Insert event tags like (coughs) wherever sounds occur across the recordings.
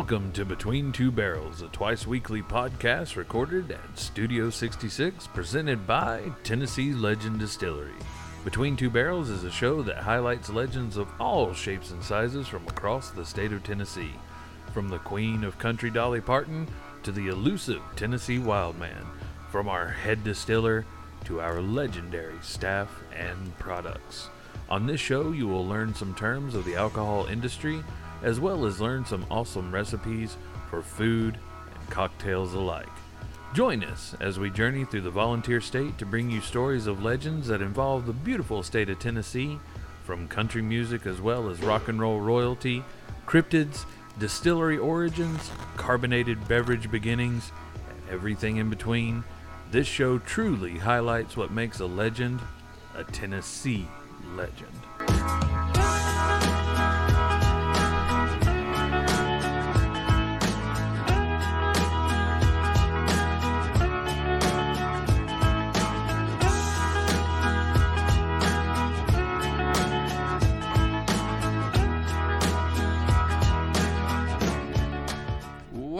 Welcome to Between Two Barrels, a twice weekly podcast recorded at Studio 66, presented by Tennessee Legend Distillery. Between Two Barrels is a show that highlights legends of all shapes and sizes from across the state of Tennessee, from the queen of country Dolly Parton to the elusive Tennessee Wildman, from our head distiller to our legendary staff and products. On this show, you will learn some terms of the alcohol industry as well as learn some awesome recipes for food and cocktails alike. Join us as we journey through the volunteer state to bring you stories of legends that involve the beautiful state of Tennessee, from country music as well as rock and roll royalty, cryptids, distillery origins, carbonated beverage beginnings, and everything in between. This show truly highlights what makes a legend a Tennessee legend.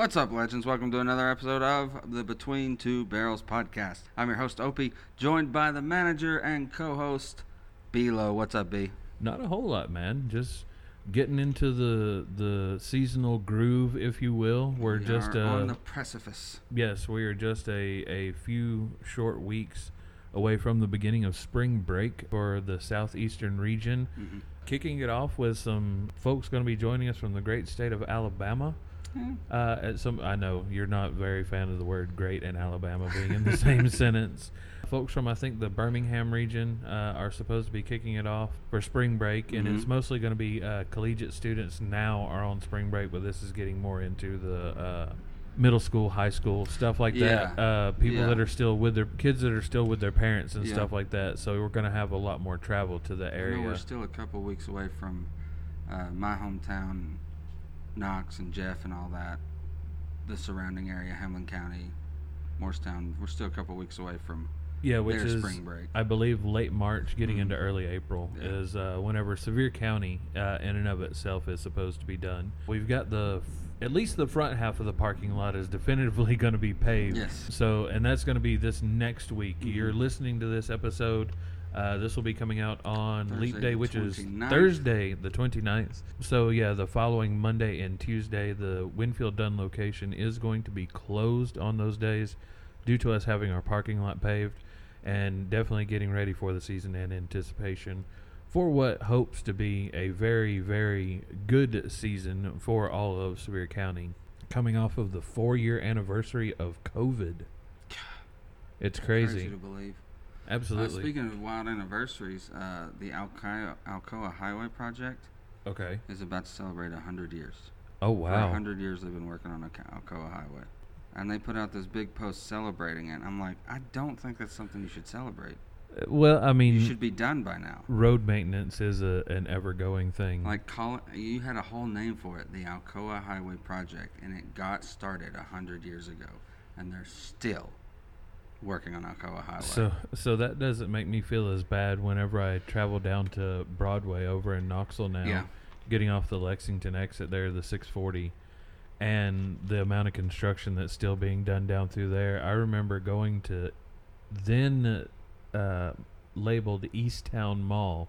What's up, legends? Welcome to another episode of the Between Two Barrels podcast. I'm your host, Opie, joined by the manager and co host, Bilo. What's up, B? Not a whole lot, man. Just getting into the the seasonal groove, if you will. We're We just uh, on the precipice. yes, we are just a a few short weeks away from the beginning of spring break for the southeastern region. Mm-hmm. Kicking it off with some folks going to be joining us from the great state of Alabama. Uh, at some, I know you're not very fan of the word "great" and Alabama being in the same (laughs) sentence. Folks from I think the Birmingham region uh, are supposed to be kicking it off for spring break, and it's Mhm. mostly going to be uh, collegiate students now are on spring break, but this is getting more into the uh, middle school, high school stuff like that. Yeah. Uh, people Yeah. that are still with their kids that are still with their parents and Yeah. stuff like that. So we're going to have a lot more travel to the I know area. we're still a couple weeks away from uh, my hometown, Knox and Jeff and all that, the surrounding area, Hamblen County, Morristown. We're still a couple weeks away from Yeah, which their is spring break. I believe late March, getting Mhm. into early April Yeah. is uh, whenever Sevier County, uh, in and of itself, is supposed to be done. We've got the f- at least the front half of the parking lot is (laughs) definitively going to be paved. Yes. So, and that's going to be this next week. You're Mhm. listening to this episode. Uh, this will be coming out on Leap Day, which is Thursday, the 29th. So, yeah, the following Monday and Tuesday, the Winfield Dunn location is going to be closed on those days due to us having our parking lot paved and definitely getting ready for the season and anticipation for what hopes to be a very, very good season for all of Sevier County. Coming off of the four year anniversary of COVID. (sighs) It's crazy. to believe. Uh, Absolutely. speaking of wild anniversaries, uh, the Alcoa, Alcoa Highway project okay. is about to celebrate 100 years. Oh, For wow. 100 years they've been working on Alco- Alcoa Highway. And they put out this big post celebrating it. I'm like, I don't think that's something you should celebrate. Uh, Well, I mean, You should be done by now. road maintenance is a, an ever going thing. Like, call it, you had a whole name for it, the Alcoa Highway Project, and it got started 100 years ago. And they're still working on Alcoa Highway. So, so that doesn't make me feel as bad whenever I travel down to Broadway over in Knoxville now, Yeah. getting off the Lexington exit there, the 640, and the amount of construction that's still being done down through there. I remember going to then uh, labeled East Towne Mall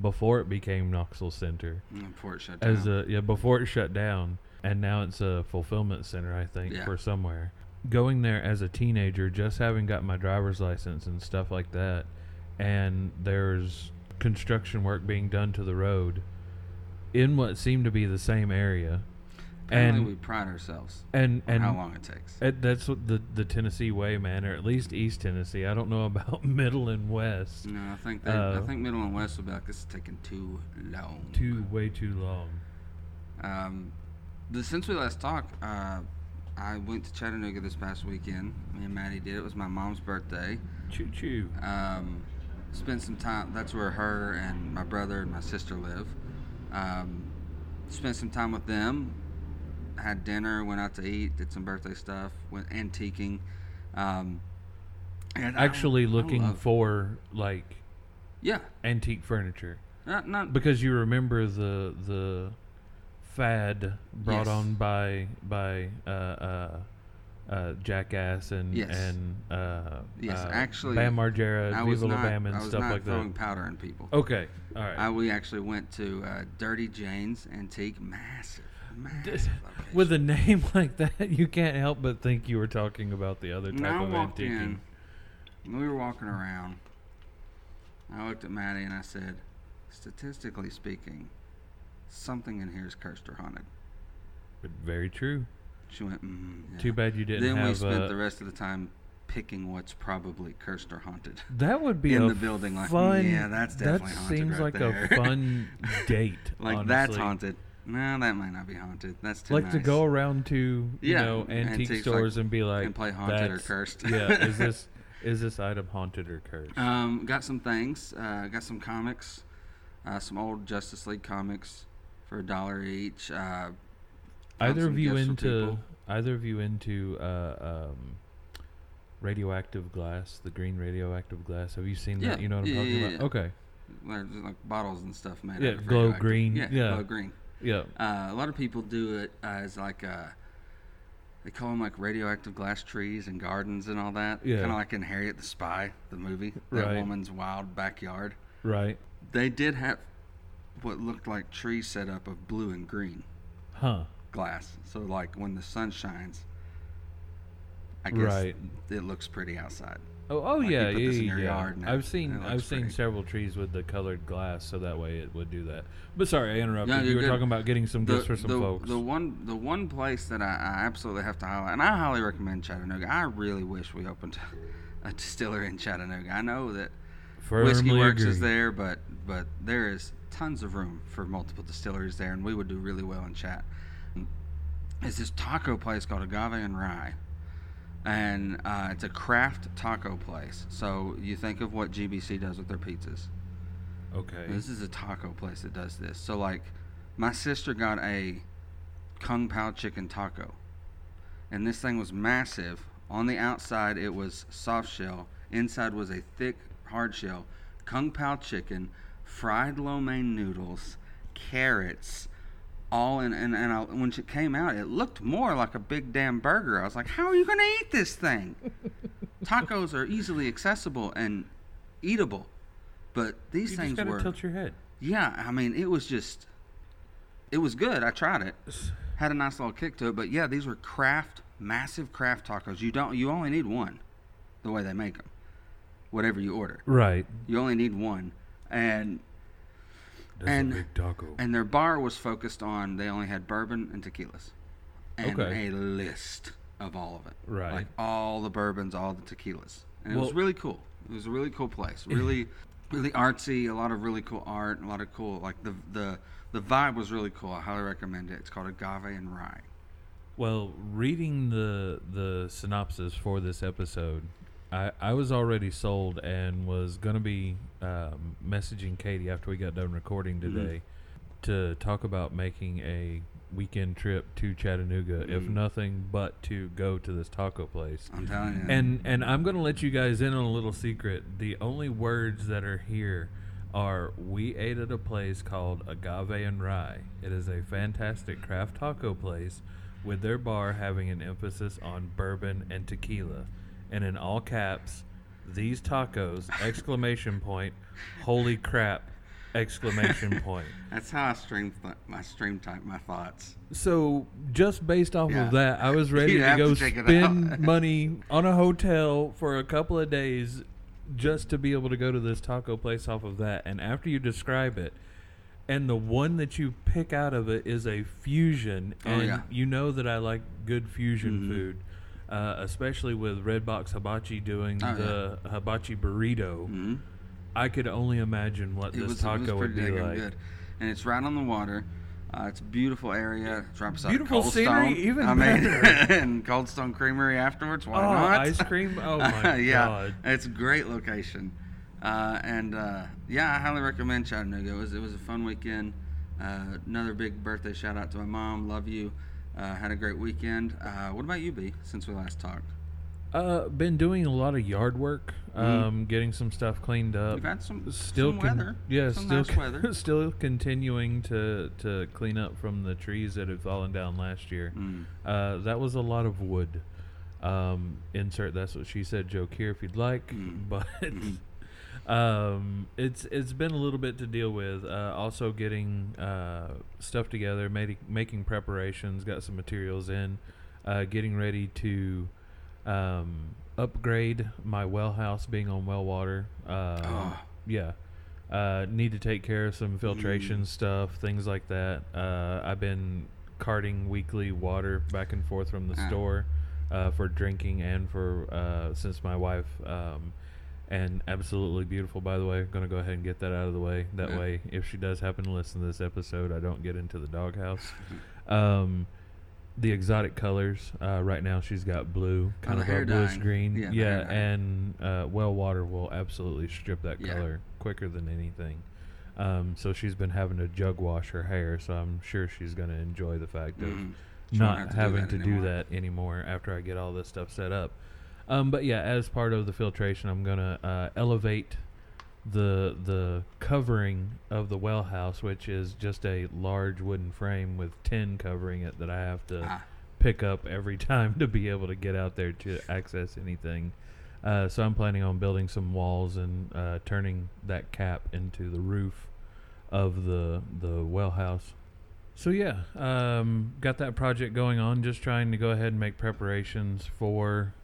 before it became Knoxville Center Mm, Before it shut as down. a yeah before it shut down, and now it's a fulfillment center I think Yeah. for somewhere. Going there as a teenager, just having got my driver's license and stuff like that, and there's construction work being done to the road in what seemed to be the same area, Apparently, and we pride ourselves and on and how long it takes. it- that's what the the Tennessee way, man, or at least East Tennessee. I don't know about (laughs) Middle and West. No, I think they, Uh, I think Middle and West will be like, this is taking too long. Too way too long. Um, the, since we last talked, uh, I went to Chattanooga this past weekend. Me and Maddie did. It was my mom's birthday. Choo choo. Um, spent some time. That's where her and my brother and my sister live. Um, spent some time with them. Had dinner. Went out to eat. Did some birthday stuff. Went antiquing. Um, and Actually, I looking love- for like yeah, antique furniture. not not because you remember the the fad brought Yes. on by by uh, uh, uh, Jackass and Yes. and uh, Yes, uh, actually, Bam Margera, I Viva La Bam, and I stuff like throwing powder in people. Okay, all right. I, we actually went to uh, Dirty Jane's Antique, massive, massive. (laughs) With a name (laughs) like that, you can't help but think you were talking about the other type I of walked antiquing. in. We were walking around. I looked at Maddie and I said, statistically speaking, something in here is cursed or haunted. But very true. She went, mm, yeah. Too bad you didn't Then we spent uh, the rest of the time picking what's probably cursed or haunted. (laughs) that would be in the building, like, fun. yeah, that's definitely That haunted seems right like there. a fun (laughs) date. Like that's haunted. No, that might not be haunted. That's too Like nice. to go around to you Yeah, know antique stores like- and be like and play haunted or cursed." yeah, (laughs) is this is this item haunted or cursed? Um, got some things. Uh, got some comics, uh, some old Justice League comics for a dollar each. Uh, either of you into either of you into uh, um, radioactive glass, the green radioactive glass? Have you seen that? You know what I'm yeah, talking yeah, about? yeah. Okay. There's like bottles and stuff made. Yeah, out of glow green, Yeah, yeah. glow green. Yeah. Uh, a lot of people do it as like a. They call them like radioactive glass trees and gardens and all that. Yeah. Kind of like in Harriet the Spy, the movie. That Right. woman's wild backyard. Right. They did have what looked like trees set up of blue and green Huh. glass. So like when the sun shines, I guess Right. it looks pretty outside. Oh, oh Like, yeah, yeah, yeah. your yeah. yard it- I've seen I've seen pretty. several trees with the colored glass, so that way it would do that. But sorry, I interrupted. No, you were good. talking about getting some gifts for some the, folks. The one, the one place that I, I absolutely have to highlight, and I highly recommend Chattanooga. I really wish we opened (laughs) a distillery in Chattanooga. I know that Whiskey Firmly Works agree. is there, but but there is tons of room for multiple distilleries there, and we would do really well in Chat. It's this taco place called Agave and Rye, and uh, it's a craft taco place. So you think of what GBC does with their pizzas. Okay. This is a taco place that does this. So like, my sister got a kung pao chicken taco, and this thing was massive. On the outside, it was soft shell. Inside was a thick hard shell. Kung pao chicken, fried lo mein noodles, carrots, all in. And, and I, when it came out, it looked more like a big damn burger. I was like, how are you gonna eat this thing? (laughs) Tacos are easily accessible and eatable, but these you things just gotta were. tilt your head. Yeah, I mean, it was just, it was good. I tried it. Had a nice little kick to it, but yeah, these were craft, massive craft tacos. You don't, you only need one, the way they make them. Whatever you order, Right. you only need one, and That's And- a big taco. and their bar was focused on they only had bourbon and tequilas, and Okay. a list of all of it. Right. Like all the bourbons, all the tequilas, and it was Well- really cool. It was a really cool place. Really, really artsy. A lot of really cool art. A lot of cool like the the the vibe was really cool. I highly recommend it. It's called Agave and Rye. Well, reading the the synopsis for this episode, I, I was already sold and was gonna be um, messaging Katie after we got done recording Mm-hmm. today to talk about making a weekend trip to Chattanooga, if Mhm. nothing but to go to this taco place. I'm telling you. And and I'm gonna let you guys in on a little secret. The only words that are here are we ate at a place called Agave and Rye. It is a fantastic craft taco place with their bar having an emphasis on bourbon and tequila. And in all caps, these tacos exclamation point holy crap exclamation (laughs) point. that's how I stream th- my stream type my thoughts. So just based off Yeah. of that, I was (laughs) ready to have go to check it spend (laughs) money on a hotel for a couple of days just to be able to go to this taco place off of that. And after you describe it, and the one that you pick out of it is a fusion, Oh, and yeah. you know that I like good fusion Mhm. food, uh, especially with Redbox Hibachi doing Oh, the hibachi burrito. hmm I could only imagine what It this was, taco was would be like. good, and it's right on the water. Uh, it's a beautiful area. It's right beside Beautiful Cold scenery, Stone. even I mean, better. (laughs) and Cold Stone Creamery afterwards. Why Oh, not? ice cream! (laughs) Oh my (laughs) yeah, god! it's a great location, uh, and uh, yeah, I highly recommend Chattanooga. It was it was a fun weekend. Uh, another big birthday shout out to my mom. Love you. Uh, had a great weekend. Uh, what about you, B? Since we last talked. Uh, been doing a lot of yard work, um, getting some stuff cleaned up. We've had some still some con- weather. Yeah, some still nice con- (laughs) still continuing to to clean up from the trees that had fallen down last year. Mm. Uh, that was a lot of wood. Um, insert that's what she said joke here if you'd like, Mm. (laughs) but Mhm. Um, it's it's been a little bit to deal with. Uh, also getting uh, stuff together, making making preparations, got some materials in, uh, getting ready to um, upgrade my well house, being on well water. Uh, Oh. Yeah. Uh, need to take care of some filtration Mm. stuff, things like that. Uh, I've been carting weekly water back and forth from the Ah. store uh, for drinking and for uh, since my wife um, and absolutely beautiful by the way. Gonna go ahead and get that out of the way. That Yeah. way, if she does happen to listen to this episode, I don't get into the doghouse. (laughs) Um, the exotic colors. Uh, right now, she's got blue, Oh, kind of a bluish green. Yeah, Yeah, and uh, well water will absolutely strip that Yeah. color quicker than anything. Um, so she's been having to jug wash her hair, so I'm sure she's going to enjoy the fact of Mhm. She not have to do having that to do that anymore after I get all this stuff set up. Um, but yeah, as part of the filtration, I'm gonna uh, elevate the the covering of the well house, which is just a large wooden frame with tin covering it that I have to Ah, pick up every (laughs) time to be able to get out there to access anything. Uh, so I'm planning on building some walls and uh, turning that cap into the roof of the the well house. So yeah, um, got that project going on. Just trying to go ahead and make preparations for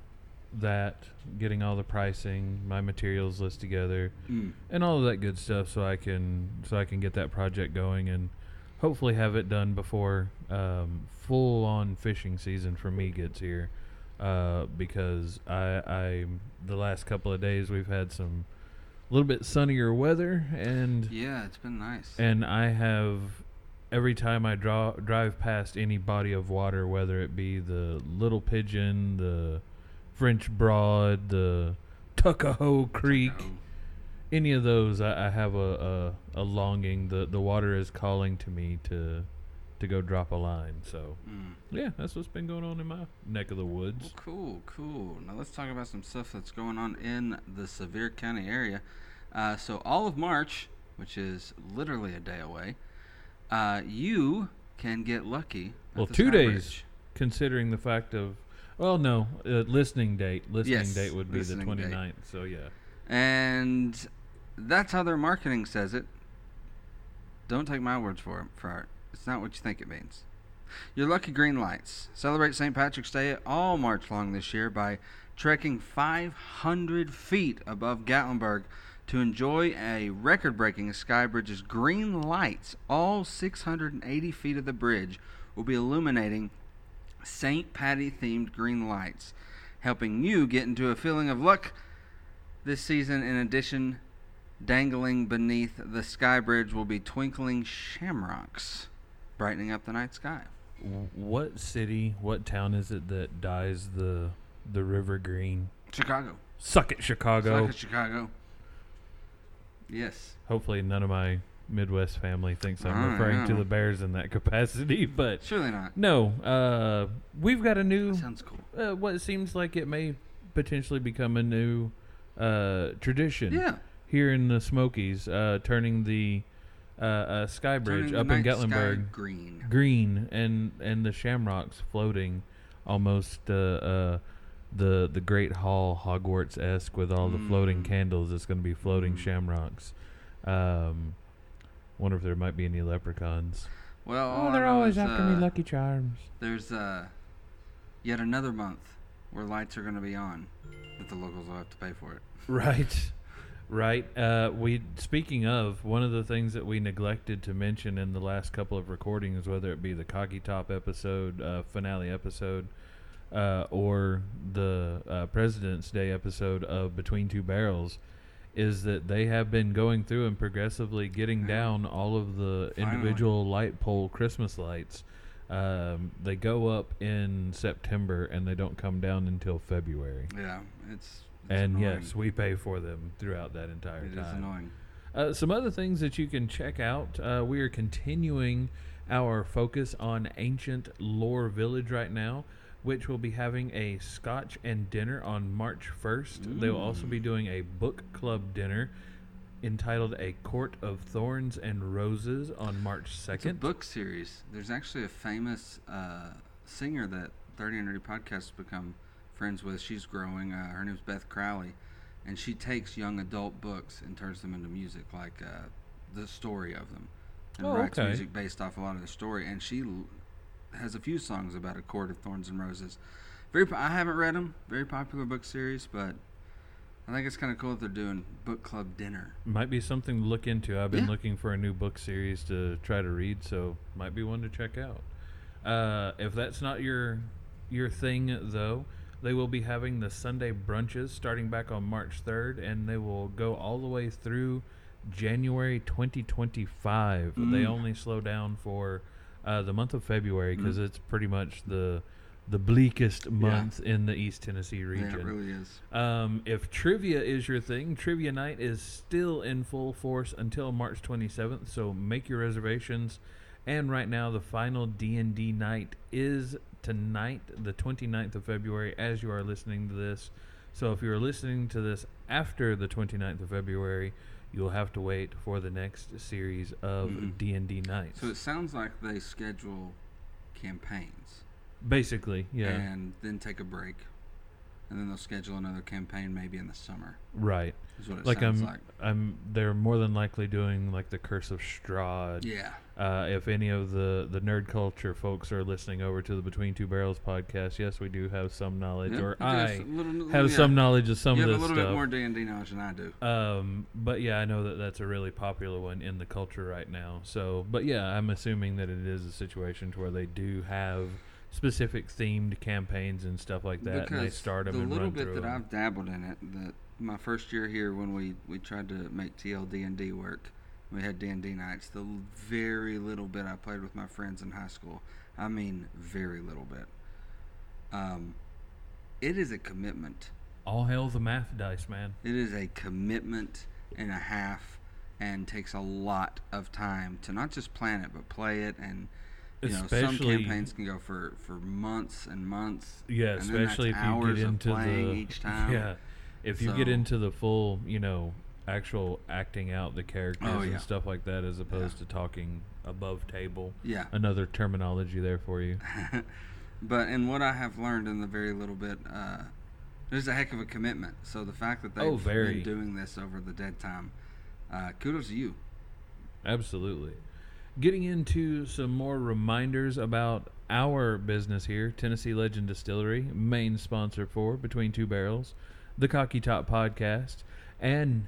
that, getting all the pricing, my materials list together, mm. and all of that good stuff, so I can so I can get that project going and hopefully have it done before um, full on fishing season for me gets here. Uh, because I, I the last couple of days we've had some a little bit sunnier weather and Yeah, it's been nice. and I have every time I draw drive past any body of water, whether it be the Little Pigeon, the French Broad, the Tuckahoe Creek, Oh, any of those, I, I have a, a, a longing. The the water is calling to me to to go drop a line. So mm. yeah, that's what's been going on in my neck of the Well, woods. cool, cool. Now let's talk about some stuff that's going on in the Sevier County area. Uh, so all of March, which is literally a day away, uh, you can get lucky. Well, two Sky days. Considering the fact of well, no, uh, listening date. Listening Yes, date would be the listening date. 29th. So yeah. And that's how their marketing says it. Don't take my words for it. For it. It's not what you think it means. Your lucky green lights celebrate St. Patrick's Day all March long this year by trekking 500 feet above Gatlinburg to enjoy a record-breaking Sky Bridge's green lights. All 680 feet of the bridge will be illuminating St. Patty themed green lights, helping you get into a feeling of luck this season, in addition, dangling beneath the sky bridge will be twinkling shamrocks, brightening up the night sky. What city, what town is it that dyes the the river green? Chicago. Suck it, Chicago. Suck it, Chicago. Yes. Hopefully, none of my Midwest family thinks I'm I referring to the Bears in that capacity, (laughs) but Surely not. no. Uh, we've got a new, That sounds cool. uh, what seems like it may potentially become a new uh, tradition Yeah. here in the Smokies, uh, turning the uh, uh, Sky Bridge Turning up in Gatlinburg green. green and and the shamrocks floating almost uh, uh, the the great hall Hogwarts esque with all the floating Mm. candles. It's going to be floating Mm. shamrocks. Um, wonder if there might be any leprechauns. Well, Oh, they're always is, after me, uh, Lucky Charms. There's uh, yet another month where lights are going to be on, but the locals will have to pay for it. (laughs) Right, right. Uh, we speaking of one of the things that we neglected to mention in the last couple of recordings, whether it be the Cocky Top episode, uh, finale episode, uh, or the uh, President's Day episode of Between Two Barrels, is that they have been going through and progressively getting Yeah. down all of the Finally. individual light pole Christmas lights. Um, they go up in September and they don't come down until February. Yeah, it's. it's And annoying. yes, we pay for them throughout that entire it time. It is annoying. Uh, some other things that you can check out. Uh, we are continuing our focus on ancient lore village right now. Which will be having a scotch and dinner on March 1st. They will also be doing a book club dinner entitled A Court of Thorns and Roses on March It's a 2nd. book series. There's actually a famous uh, singer that 30 and Nerdy Podcast has become friends with. She's growing. Uh, her name's Beth Crowley. And she takes young adult books and turns them into music, like uh, the story of them. And Oh, writes okay. music based off a lot of the story. And she has a few songs about A Court of Thorns and Roses. Very, I haven't read them. Very popular book series, but I think it's kind of cool that they're doing book club dinner. Might be something to look into. I've been Yeah. looking for a new book series to try to read, so might be one to check out. Uh, if that's not your your thing, though, they will be having the Sunday brunches starting back on March 3rd, and they will go all the way through January 2025. They Mm. only slow down for uh, the month of February because Mm. it's pretty much the the bleakest month in the East Tennessee region. Yeah, it really is. Um, if trivia is your thing, trivia night is still in full force until March 27th. So make your reservations. And right now, the final D and D night is tonight, the 29th of February, as you are listening to this. So if you are listening to this after the 29th of February, you'll have to wait for the next series of. D and D nights. So it sounds like they schedule campaigns. Basically, yeah, and then take a break, and then they'll schedule another campaign maybe in the summer. right. Is what it Like sounds I'm, like. I'm. They're more than likely doing like the Curse of Strahd. Yeah, Uh, if any of the, the nerd culture folks are listening over to the Between Two Barrels podcast, yes, we do have some knowledge, Yeah, or I do I a little- have yeah. some knowledge of some of the stuff. You have a this little bit more D and D knowledge than I do. um, but yeah, I know that that's a really popular one in the culture right now. So, but yeah, I'm assuming that it is a situation to where they do have specific themed campaigns and stuff like that, and they because start them the and little run bit that 'em. I've dabbled in it, that my first year here when we we tried to make TLD and D work, we had D and D nights. The very little bit I played with my friends in high school, I mean, very little bit. Um, it is a commitment. All hell's a math dice, man. It is a commitment and a half, and takes a lot of time to not just plan it but play it. And you know, some campaigns can go for for months and months. Yeah, especially if you hours get of into playing the each (laughs) time. yeah, if you get into the full, you know, actual acting out the characters Oh, yeah. and stuff like that, as opposed to talking above table. Yeah. Another terminology there for you. (laughs) but in what I have learned in the very little bit, uh, there's a heck of a commitment. So the fact that they've Oh, been doing this over the dead time, uh, kudos to you. Absolutely. Getting into some more reminders about our business here, Tennessee Legend Distillery, main sponsor for Between Two Barrels, the Cocky Top podcast, and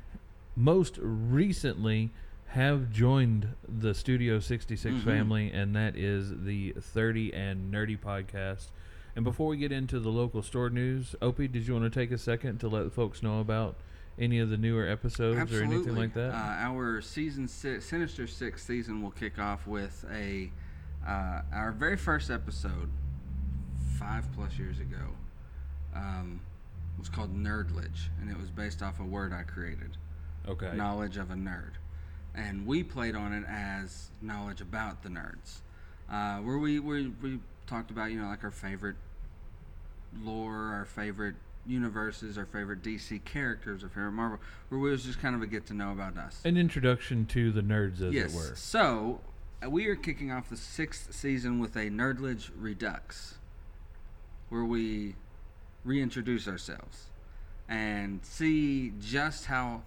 most recently have joined the Studio 66 Mhm. family, and that is the 30 and Nerdy podcast. And before we get into the local store news, Opie, did you want to take a second to let folks know about any of the newer episodes Absolutely. or anything like that? Uh, our season six, Sinister Six season will kick off with a uh, our very first episode, five plus years ago, um, was called Nerdledge, and it was based off a word I created, okay. knowledge of a nerd, and we played on it as knowledge about the nerds, uh, where we, we we talked about you know like our favorite lore, our favorite universes, our favorite DC characters, our favorite Marvel, where it was just kind of a get to know about us. An introduction to the nerds, as yes. it were. So uh, we are kicking off the sixth season with a Nerdledge Redux, where we reintroduce ourselves and see just how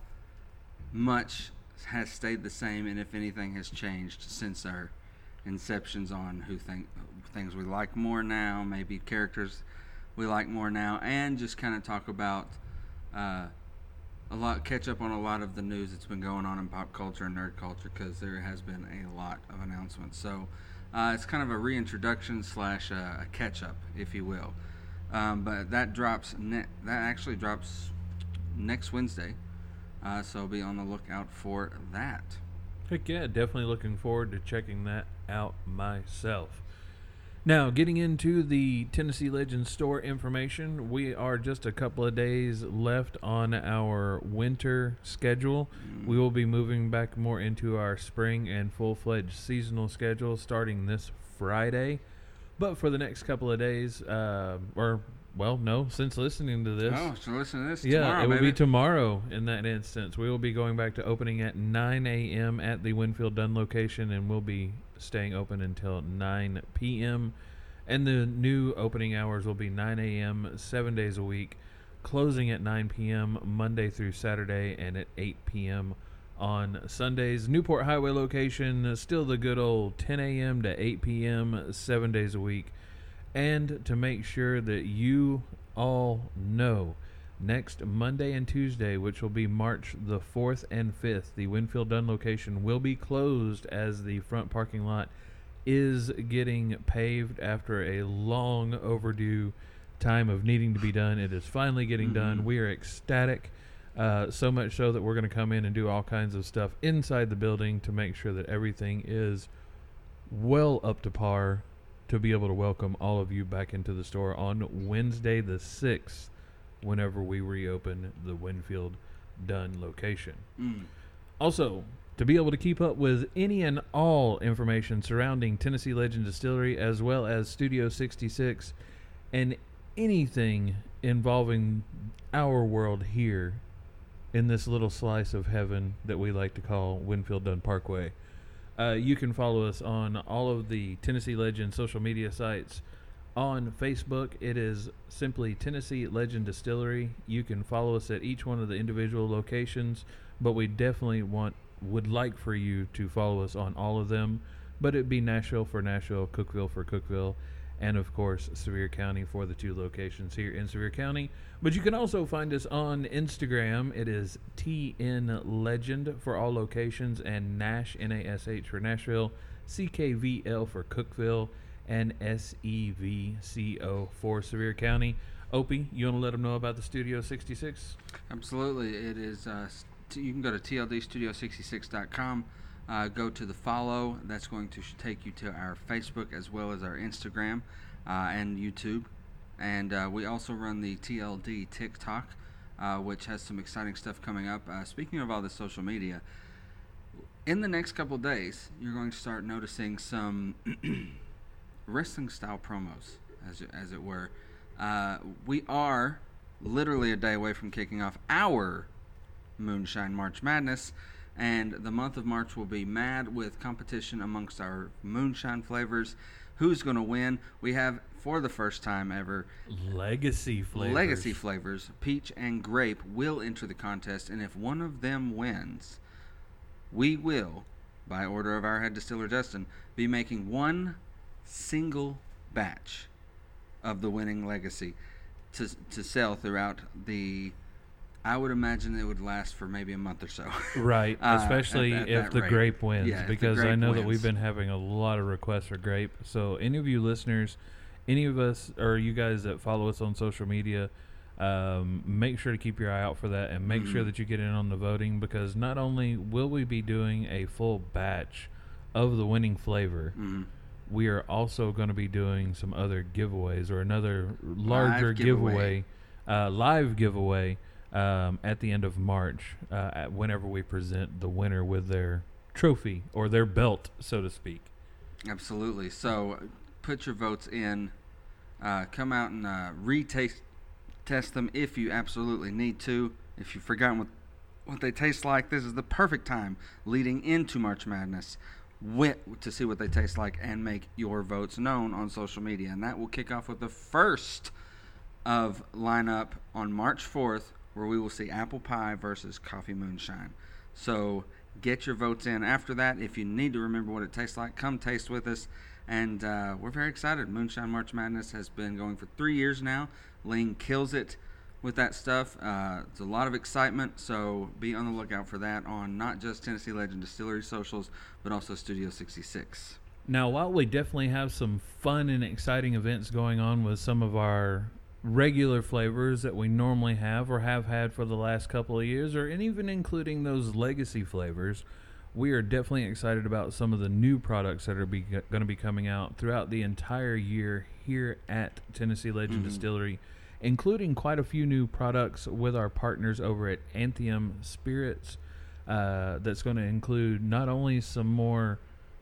much has stayed the same and if anything has changed since our inceptions on who think things we like more now, maybe characters we like more now, and just kind of talk about uh, a lot, catch up on a lot of the news that's been going on in pop culture and nerd culture because there has been a lot of announcements. So uh, it's kind of a reintroduction slash a catch up, if you will. Um, but that drops. Ne- that actually drops next Wednesday. Uh, so be on the lookout for that. Heck yeah, definitely looking forward to checking that out myself. Now, getting into the Tennessee Legends store information, we are just a couple of days left on our winter schedule. We will be moving back more into our spring and full fledged seasonal schedule starting this Friday. But for the next couple of days, uh, or well, no, since listening to this, Oh, so listen to this yeah, tomorrow, it will baby. be tomorrow. In that instance, we will be going back to opening at 9 a.m. at the Winfield Dunn location, and we'll be staying open until 9 p.m. And the new opening hours will be 9 a.m. seven days a week, closing at 9 p.m. Monday through Saturday, and at 8 p.m. on Sundays. Newport Highway location, still the good old 10 a.m. to 8 p.m. seven days a week. And to make sure that you all know, next Monday and Tuesday, which will be March the 4th and 5th, the Winfield Dunn location will be closed as the front parking lot is getting paved after a long overdue time of needing to be done. It is finally getting done. Mhm. We are ecstatic. Uh, so much so that we're going to come in and do all kinds of stuff inside the building to make sure that everything is well up to par to be able to welcome all of you back into the store on Wednesday the 6th whenever we reopen the Winfield Dunn location. Mm. Also, to be able to keep up with any and all information surrounding Tennessee Legend Distillery as well as Studio 66 and anything involving our world here in this little slice of heaven that we like to call Winfield Dunn Parkway. Uh, you can follow us on all of the Tennessee Legend social media sites. On Facebook, it is simply Tennessee Legend Distillery. You can follow us at each one of the individual locations, but we definitely want would like for you to follow us on all of them. But it'd be Nashville for Nashville, Cookeville for Cookeville, and of course Sevier County for the two locations here in Sevier County. But you can also find us on Instagram. It is TN Legend for all locations and Nash N A S H for Nashville, CKVL for Cookeville, and SEVCO for Sevier County. Opie, you want to let them know about the Studio 66? Absolutely. It is. Uh, you can go to tldstudio66.com. Uh, go to the follow. That's going to take you to our Facebook as well as our Instagram uh, and YouTube. And uh, we also run the TLD TikTok, uh, which has some exciting stuff coming up. Uh, speaking of all the social media, in the next couple days, you're going to start noticing some (clears throat) wrestling style promos, as as it were. Uh, we are literally a day away from kicking off our Moonshine March Madness, and the month of March will be mad with competition amongst our moonshine flavors. Who's going to win? We have, for the first time ever, Legacy flavors. legacy flavors. Peach and grape will enter the contest, and if one of them wins, we will, by order of our head distiller Justin, be making one single batch of the winning legacy to to sell throughout the. I would imagine it would last for maybe a month or so. (laughs) Right, Uh, especially at- at if the grape wins, Yeah, if the because I grape know that we've been having a lot of requests for grape. So, any of you listeners, any of us, or you guys that follow us on social media, um, make sure to keep your eye out for that and make sure Mhm. that you get in on the voting because not only will we be doing a full batch of the winning flavor, Mhm. we are also going to be doing some other giveaways or another larger giveaway. giveaway, uh, live giveaway um, at the end of March, uh, whenever we present the winner with their trophy or their belt, so to speak. Absolutely. So, put your votes in. Uh, come out and uh, retaste test them if you absolutely need to. If you've forgotten what what they taste like, this is the perfect time leading into March Madness wi- to see what they taste like and make your votes known on social media. And that will kick off with the first of lineup on March 4th, where we will see apple pie versus coffee moonshine. So get your votes in after that. If you need to remember what it tastes like, come taste with us. And uh, we're very excited. Moonshine March Madness has been going for three years now. Ling kills it with that stuff. Uh, it's a lot of excitement, so be on the lookout for that on not just Tennessee Legend Distillery socials, but also Studio 66. Now, while we definitely have some fun and exciting events going on with some of our regular flavors that we normally have or have had for the last couple of years, or and even including those legacy flavors, we are definitely excited about some of the new products that are be, going to be coming out throughout the entire year here at Tennessee Legend Mhm. Distillery, including quite a few new products with our partners over at Anthem Spirits. Uh, that's going to include not only some more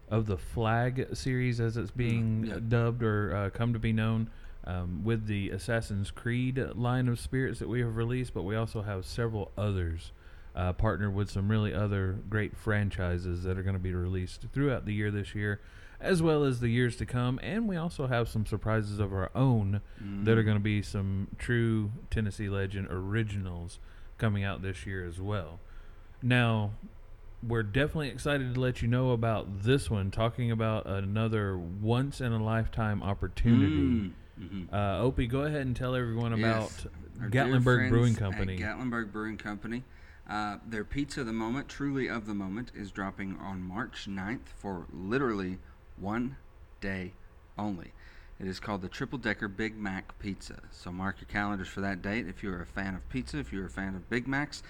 of the Flag series, as it's being yeah. dubbed or uh, come to be known, um, with the Assassin's Creed line of spirits that we have released, but we also have several others uh, partnered with some really other great franchises that are going to be released throughout the year this year, as well as the years to come. And we also have some surprises of our own that are going to be some true Tennessee Legend originals coming out this year as well. Now, we're definitely excited to let you know about this one, talking about another once in a lifetime opportunity. Mm, mhm. Uh, Opie, go ahead and tell everyone about Yes. Gatlinburg Brewing Company. Gatlinburg Brewing Company. Uh, their pizza of the moment, truly of the moment, is dropping on March 9th for literally one day only. It is called the Triple Decker Big Mac Pizza. So mark your calendars for that date. If you're a fan of pizza, if you're a fan of Big Macs,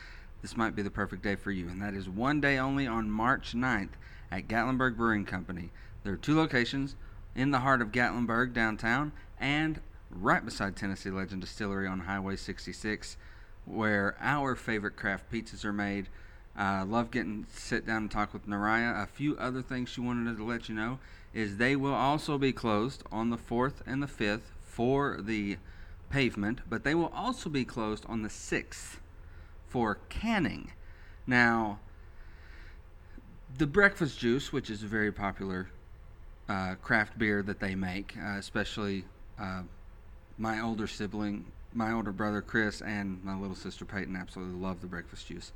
this might be the perfect day for you. And that is one day only on March 9th at Gatlinburg Brewing Company. There are two locations in the heart of Gatlinburg downtown and right beside Tennessee Legend Distillery on Highway 66, where our favorite craft pizzas are made. Uh, love getting to sit down and talk with Naraya. A few other things she wanted to let you know is they will also be closed on the 4th and the 5th for the pavement, but they will also be closed on the 6th for canning. Now, the breakfast juice, which is a very popular uh, craft beer that they make, uh, especially uh, my older sibling, my older brother Chris, and my little sister Peyton absolutely love the breakfast juice.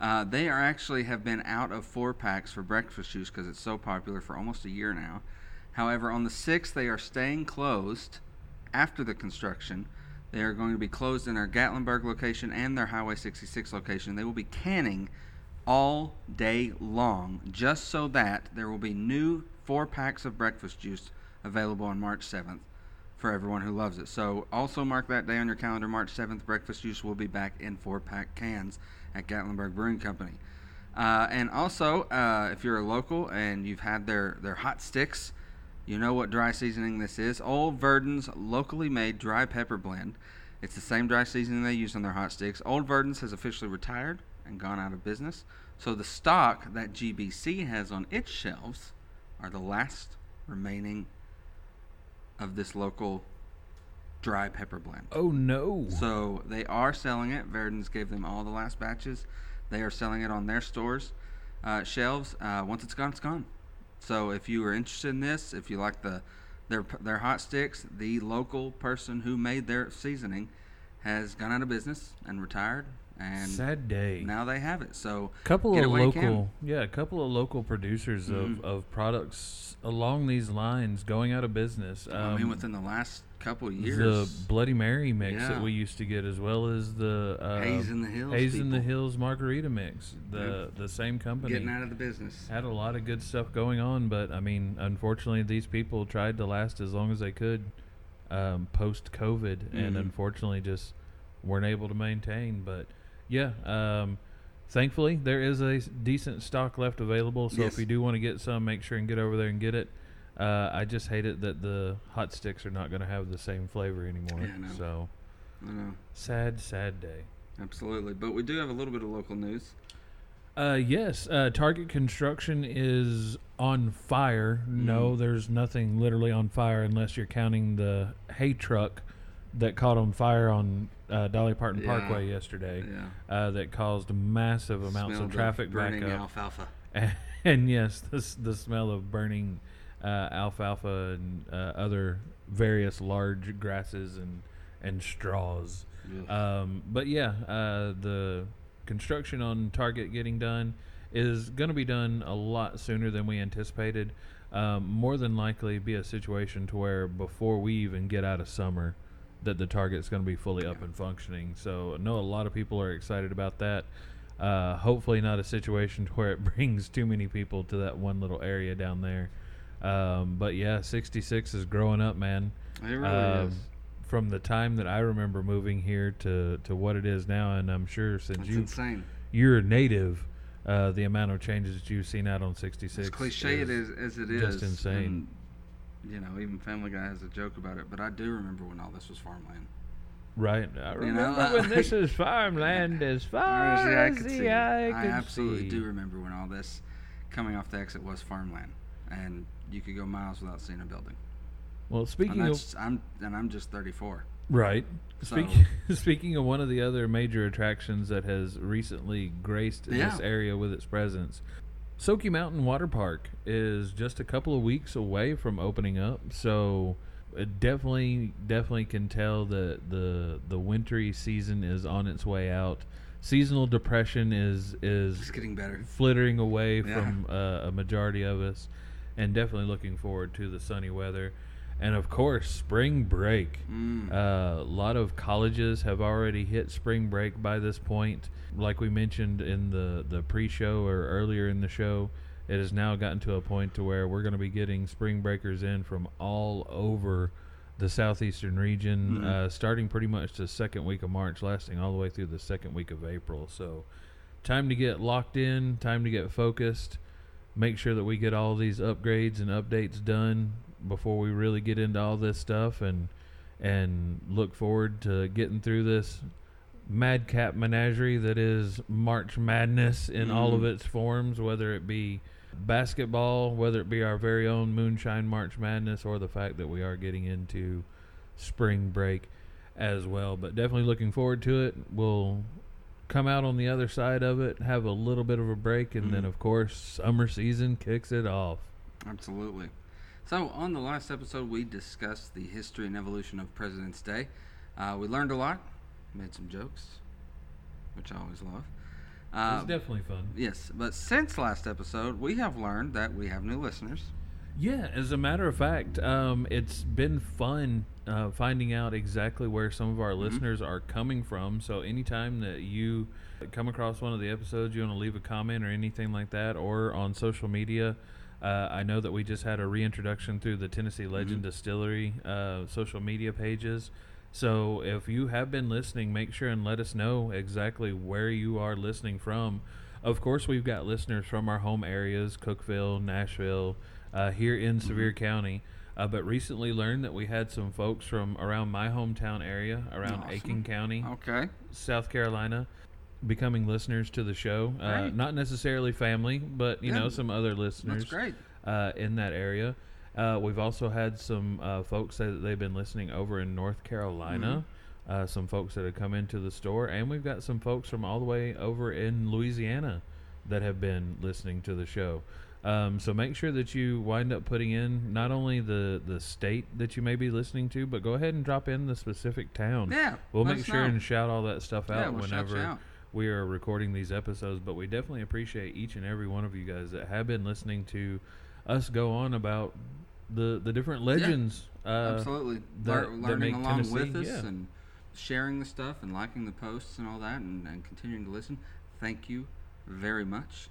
Uh, they are actually have been out of four packs for breakfast juice because it's so popular for almost a year now. However, on the 6th, they are staying closed after the construction. They are going to be closed in their Gatlinburg location and their Highway 66 location. They will be canning all day long just so that there will be new four packs of breakfast juice available on March 7th for everyone who loves it. So also mark that day on your calendar. March 7th, breakfast juice will be back in four pack cans at Gatlinburg Brewing Company. Uh, and also, uh, if you're a local and you've had their, their hot sticks, you know what dry seasoning this is. Old Verdon's locally made dry pepper blend. It's the same dry seasoning they use on their hot sticks. Old Verdon's has officially retired and gone out of business. So the stock that GBC has on its shelves are the last remaining of this local dry pepper blend. oh no! So they are selling it. Verdon's gave them all the last batches. They are selling it on their stores uh, shelves. Uh, once it's gone, it's gone. So if you are interested in this, if you like the their their hot sticks, the local person who made their seasoning has gone out of business and retired, and Sad day. now they have it. So couple of it while you can. local, yeah, a couple of local producers Mhm. of, of products along these lines going out of business. Um, I mean, within the last couple of years, the Bloody Mary mix Yeah. that we used to get, as well as the uh, in the Hills, Haze in the. Hills margarita mix. The the same company getting out of the business. had a lot of good stuff going on, but I mean, unfortunately, these people tried to last as long as they could um, post COVID, and Mhm. unfortunately, just weren't able to maintain. But yeah, um, thankfully, there is a decent stock left available. So Yes. if you do want to get some, make sure and get over there and get it. Uh, I just hate it that the hot sticks are not going to have the same flavor anymore. Yeah, I know. So I know, sad, sad day. absolutely. But we do have a little bit of local news. Uh, yes, uh, Target construction is on fire. No, Mhm. there's nothing literally on fire unless you're counting the hay truck that caught on fire on uh, Dolly Parton Yeah. Parkway yesterday. Yeah. Uh, that caused massive amounts Smelled of traffic burning backup. alfalfa. (laughs) And, yes, the the smell of burning uh, alfalfa and uh, other various large grasses and and straws. Um, but yeah, uh, the construction on Target getting done is going to be done a lot sooner than we anticipated. Um, more than likely, be a situation to where before we even get out of summer, that the Target's going to be fully up and functioning. So I know a lot of people are excited about that. Uh, hopefully, not a situation (laughs) to where it brings too many people to that one little area down there. Um, but yeah, 66 is growing up, man it really um, is. From the time that I remember moving here to, to what it is now, and I'm sure since you you're a native, uh, the amount of changes that you've seen out on 66. As cliche it is as it is, just insane. and, you know, even Family Guy has a joke about it. But I do remember when all this was farmland. right. I You remember know, when this (laughs) is farmland (laughs) as far Honestly, I as could see. eye I absolutely see. do remember when all this coming off the exit was farmland, and you could go miles without seeing a building. Well, And speaking of that's, I'm and I'm just 34. right, So- speaking (laughs) speaking of one of the other major attractions that has recently graced this area with its presence, Soaky Mountain Water Park is just a couple of weeks away from opening up. So it definitely definitely can tell that the the wintry season is on its way out. Seasonal depression is is It's getting better. flittering away Yeah. from uh, a majority of us, and definitely looking forward to the sunny weather. And of course, spring break. Mm. Uh, a lot of colleges have already hit spring break by this point. Like we mentioned in the, the pre show or earlier in the show, it has now gotten to a point to where we're going to be getting spring breakers in from all over the southeastern region, Mhm. uh, starting pretty much the second week of March, lasting all the way through the second week of April. So, time to get locked in, time to get focused, make sure that we get all these upgrades and updates done before we really get into all this stuff and and look forward to getting through this madcap menagerie that is March Madness in all of Mhm. its forms, whether it be basketball, whether it be our very own Moonshine March Madness, or the fact that we are getting into spring break as well. But definitely looking forward to it. We'll come out on the other side of it, have a little bit of a break, and then, Mhm. of course, summer season kicks it off. Absolutely. So, on the last episode, we discussed the history and evolution of President's Day. Uh, we learned a lot, made some jokes, which I always love. Uh, it's definitely fun. yes, but since last episode, we have learned that we have new listeners. Yeah, as a matter of fact, um, it's been fun uh, finding out exactly where some of our listeners are coming from. So, anytime that you come across one of the episodes, you want to leave a comment or anything like that, or on social media, uh, I know that we just had a reintroduction through the Tennessee Legend Distillery uh, social media pages. So, if you have been listening, make sure and let us know exactly where you are listening from. Of course, we've got listeners from our home areas Cookeville, Nashville, uh, here in Sevier County. Uh, but recently learned that we had some folks from around my hometown area, around Awesome. Aiken County, Okay. South Carolina, becoming listeners to the show. Uh, not necessarily family, but you Yeah. know some other listeners That's great. uh, in that area. Uh, we've also had some uh, folks say that they've been listening over in North Carolina. Mm-hmm. Uh, some folks that have come into the store, and we've got some folks from all the way over in Louisiana that have been listening to the show. Um, so make sure that you wind up putting in not only the the state that you may be listening to, but go ahead and drop in the specific town. Yeah. We'll make sure know. and shout all that stuff Yeah, out we'll shout you whenever. We are recording these episodes. But we definitely appreciate each and every one of you guys that have been listening to us go on about the the different legends. uh, Absolutely. that- Lear- that learning make along with us yeah. and sharing the stuff and liking the posts and all that and, and continuing to listen. Thank you very much.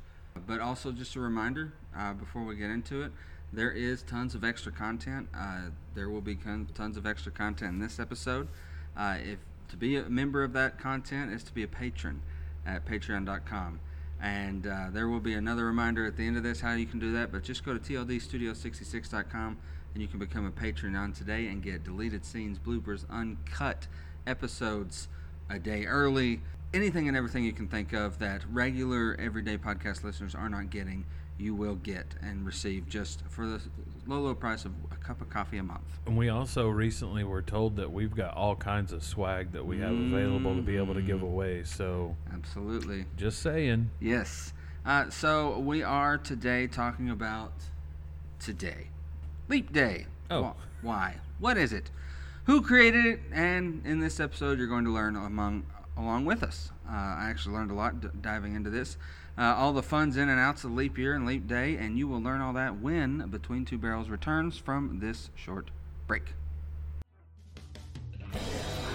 But also, just a reminder uh, before we get into it, there is tons of extra content. Uh, there will be con- tons of extra content in this episode. Uh, if to be a member of that content is to be a patron at patreon.com. And uh, there will be another reminder at the end of this how you can do that. But just go to tldstudio66.com and you can become a patron on today and get deleted scenes, bloopers, uncut episodes a day early. Anything and everything you can think of that regular everyday podcast listeners are not getting, you will get and receive just for the low, low price of a cup of coffee a month. And we also recently were told that we've got all kinds of swag that we have available to be able to give away. So Absolutely. just saying. Yes. Uh, so we are today talking about today. Leap Day. Oh. Wh- Why? What is it? Who created it? And in this episode, you're going to learn among along with us. Uh, I actually learned a lot d- diving into this. Uh, all the funds in and outs of leap year and leap day, and you will learn all that when Between Two Barrels returns from this short break.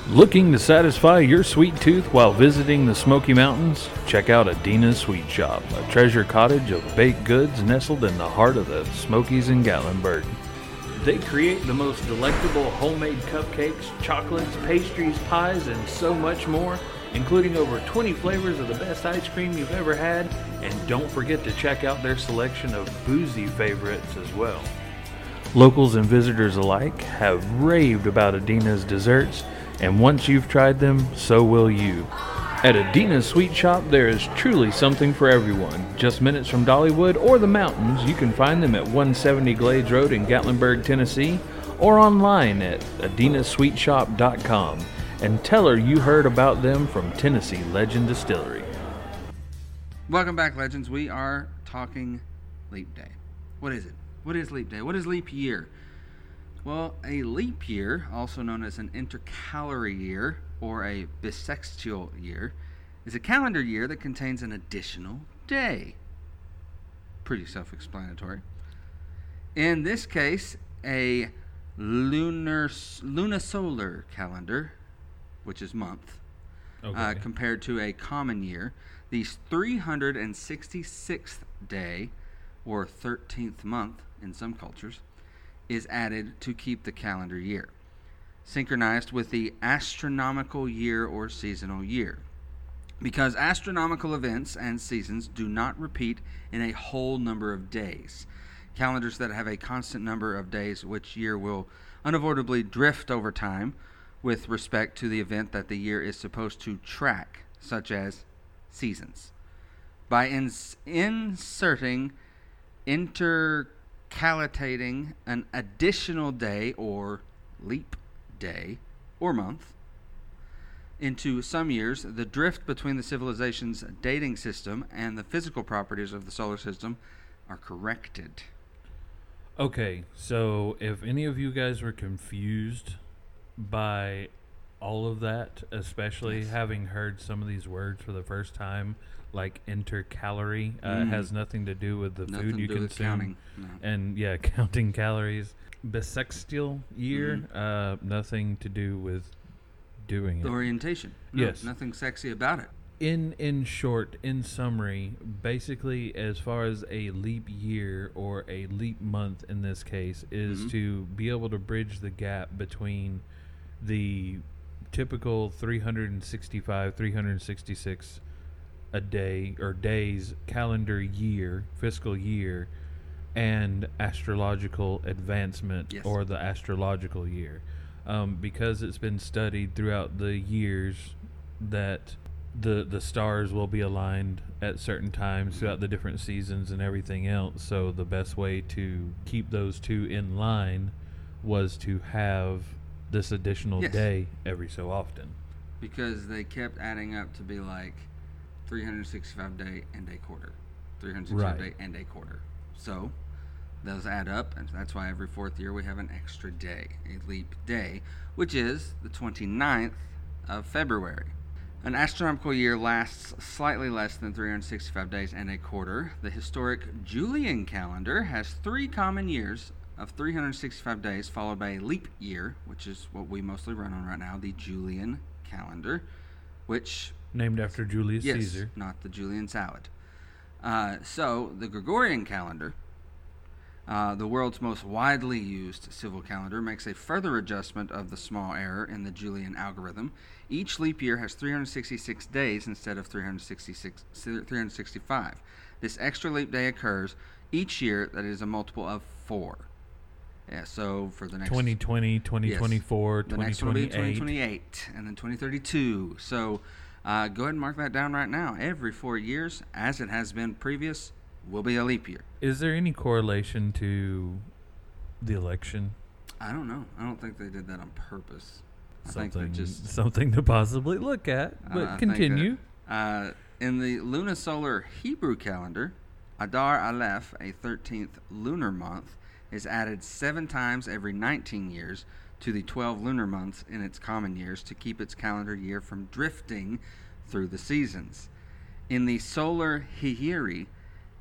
Looking to satisfy your sweet tooth while visiting the Smoky Mountains? Check out Adina's Sweet Shop, a treasure cottage of baked goods nestled in the heart of the Smokies in Gatlinburg. They create the most delectable homemade cupcakes, chocolates, pastries, pies, and so much more, including over 20 flavors of the best ice cream you've ever had. And don't forget to check out their selection of boozy favorites as well. Locals and visitors alike have raved about Adina's desserts, and once you've tried them, so will you. At Adina's Sweet Shop, there is truly something for everyone. Just minutes from Dollywood or the mountains, you can find them at 170 Glades Road in Gatlinburg, Tennessee, or online at adinasweetshop.com and tell her you heard about them from Tennessee Legend Distillery. Welcome back, legends. We are talking leap day. What is it? What is leap day? What is leap year? Well, a leap year, also known as an intercalary year or a bissextual year, is a calendar year that contains an additional day. Pretty self explanatory. In this case, a lunar lunisolar calendar, which is month, Okay. uh, compared to a common year. The 366th day, or 13th month in some cultures, is added to keep the calendar year, synchronized with the astronomical year or seasonal year. Because astronomical events and seasons do not repeat in a whole number of days. Calendars that have a constant number of days which year will unavoidably drift over time with respect to the event that the year is supposed to track, such as seasons. By ins- inserting, intercalating an additional day or leap day or month into some years, the drift between the civilization's dating system and the physical properties of the solar system are corrected. Okay, so if any of you guys were confused by all of that, especially Yes. having heard some of these words for the first time, like intercalary, uh, Mhm. has nothing to do with the Nothing food you to do with consume, counting. No. and yeah, (laughs) counting calories. Bissextial year, Mm-hmm. uh, nothing to do with doing The it. orientation. No, Yes. Nothing sexy about it. in in short in summary basically as far as a leap year or a leap month in this case is Mhm. to be able to bridge the gap between the typical 365 366 a day or days calendar year fiscal year and astrological advancement Yes. or the astrological year um, because it's been studied throughout the years that the the stars will be aligned at certain times throughout the different seasons and everything else. So the best way to keep those two in line was to have this additional Yes. day every so often. because they kept adding up to be like 365 day and a quarter 365 Right. day and a quarter so those add up and that's why every fourth year we have an extra day a leap day which is the 29th of february an astronomical year lasts slightly less than 365 days and a quarter. The historic Julian calendar has three common years of 365 days, followed by a leap year, which is what we mostly run on right now, the Julian calendar, which Named after Julius yes, Caesar. not the Julian salad. Uh, so the Gregorian calendar, uh, the world's most widely used civil calendar, makes a further adjustment of the small error in the Julian algorithm. Each leap year has 366 days instead of 366, 365. This extra leap day occurs each year that is a multiple of four. Yeah, so for the next 2020, 2024, the next one will be 2028. 2028 and then 2032. So uh, go ahead and mark that down right now. Every four years, as it has been previous, will be a leap year. Is there any correlation to the election? I don't know. I don't think they did that on purpose. I think Something, just something to possibly look at. Uh, But I think that, continue. Uh, in the lunisolar Hebrew calendar, Adar Aleph, a 13th lunar month, is added seven times every 19 years to the 12 lunar months in its common years to keep its calendar year from drifting through the seasons. In the solar Hihiri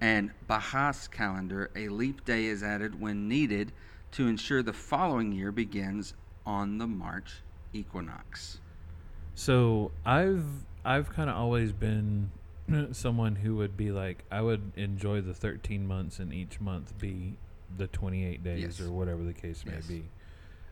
and Bahas calendar, a leap day is added when needed to ensure the following year begins on the March equinox. So I've I've kind of always been (clears throat) someone who would be like I would enjoy the 13 months and each month be the 28 days Yes. or whatever the case may Yes. be,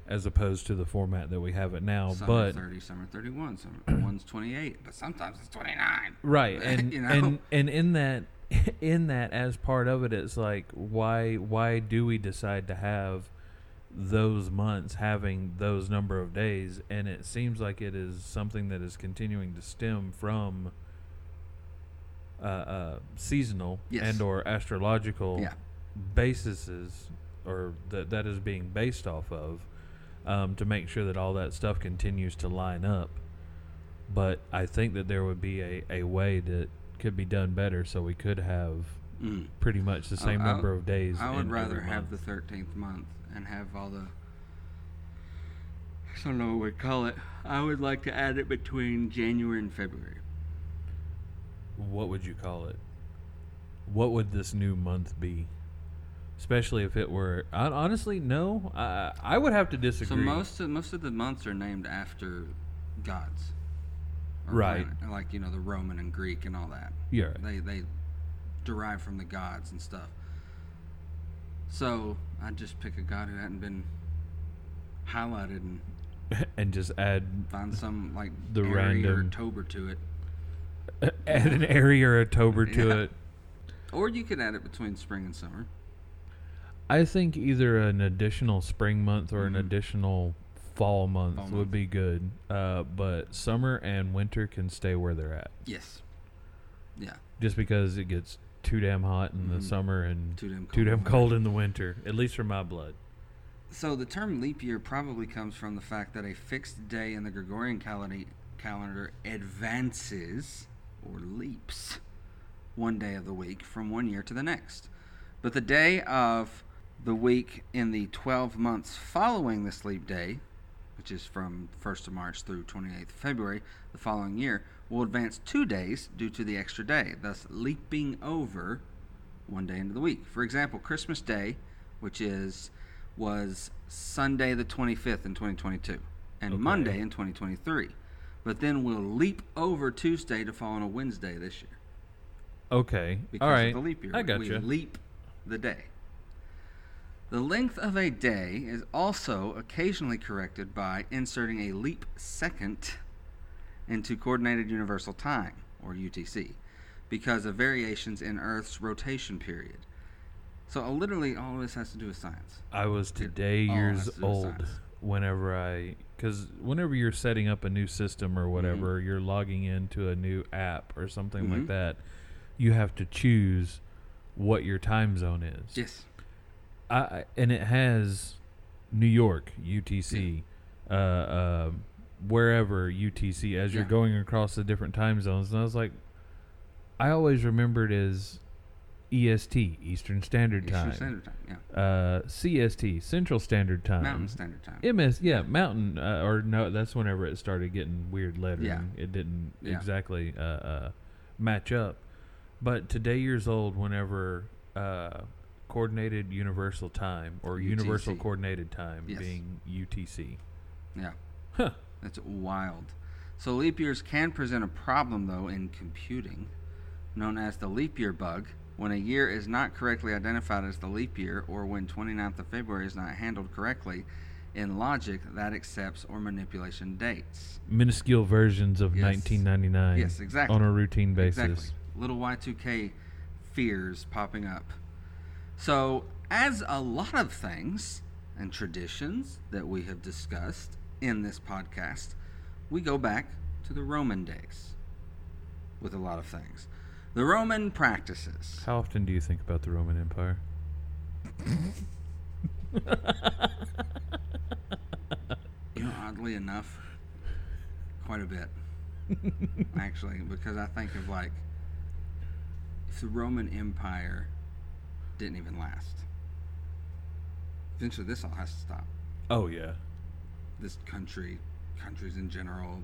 as opposed to the format that we have it now. Some but are 30, some 31, some (clears throat) one's 28, but sometimes it's 29. (laughs) right (laughs) and You know? and and in that (laughs) in that as part of it it's like why why do we decide to have those months having those number of days, and it seems like it is something that is continuing to stem from uh, uh, seasonal Yes. and or astrological Yeah. Bases, or that that is being based off of, um, to make sure that all that stuff continues to line up. But I think that there would be a, a way that could be done better, so we could have Mm. pretty much the same I- I- number of days. I would rather have the 13th month and have all the. I don't know what we call it. I would like to add it between January and February. What would you call it? What would this new month be? Especially if it were hon- honestly no, I I would have to disagree. So most of most of the months are named after gods. Right. planet, Like you know the Roman and Greek and all that. Yeah, right. They they derive from the gods and stuff. So I'd just pick a god who hadn't been highlighted and (laughs) and just add find some like The random- October to it. (laughs) add an area or a tober (laughs) to Yeah. it. Or you could add it between spring and summer. I think either an additional spring month or an Mhm. additional fall month Fall would month. be good. Uh, but summer and winter can stay where they're at, Yes. Yeah. just because it gets too damn hot in the Mhm. summer and Too damn cold. too damn cold in the winter. At least for my blood. So the term leap year probably comes from the fact that a fixed day in the Gregorian calendar calendar advances or leaps one day of the week from one year to the next. But the day of the week in the 12 months following this leap day, which is from 1st of March through 28th of February the following year, will advance two days due to the extra day, thus leaping over one day into the week. For example, Christmas Day, which is was Sunday the 25th in 2022 and Okay. Monday in 2023. But then we'll leap over Tuesday to fall on a Wednesday this year Okay. because All right. of the leap year. I got we leap the day. The length of a day is also occasionally corrected by inserting a leap second into Coordinated Universal Time, or UTC, because of variations in Earth's rotation period. So uh, literally, all of this has to do with science. I was today all years to old whenever I, because whenever you're setting up a new system or whatever, you're logging into a new app or something like Mhm. that, you have to choose what your time zone is. Yes. I, and it has New York UTC, uh, uh, wherever UTC as you're Yeah. going across the different time zones. And I was like, I always remembered as EST Eastern Standard Time, Eastern Standard Time. Yeah. uh, CST Central Standard Time, Mountain Standard Time. MS yeah Mountain uh, or no that's whenever it started getting weird lettering. Yeah. It didn't Yeah. exactly uh, uh, match up. But today years old whenever uh, coordinated universal time or universal coordinated time Yes. being UTC. Yeah. Huh. That's wild. So leap years can present a problem though in computing, known as the leap year bug, when a year is not correctly identified as the leap year or when 29th of February is not handled correctly in logic that accepts or manipulation dates. Minuscule versions of Yes. 1999 Yes, exactly. on a routine basis. Exactly. Little Y2K fears popping up. So, as a lot of things and traditions that we have discussed in this podcast, we go back to the Roman days with a lot of things. The Roman practices. How often do you think about the Roman Empire? You know, oddly enough, quite a bit. (laughs) Actually, because I think of like if the Roman Empire didn't even last. Eventually, this all has to stop. Oh yeah. This country, countries in general,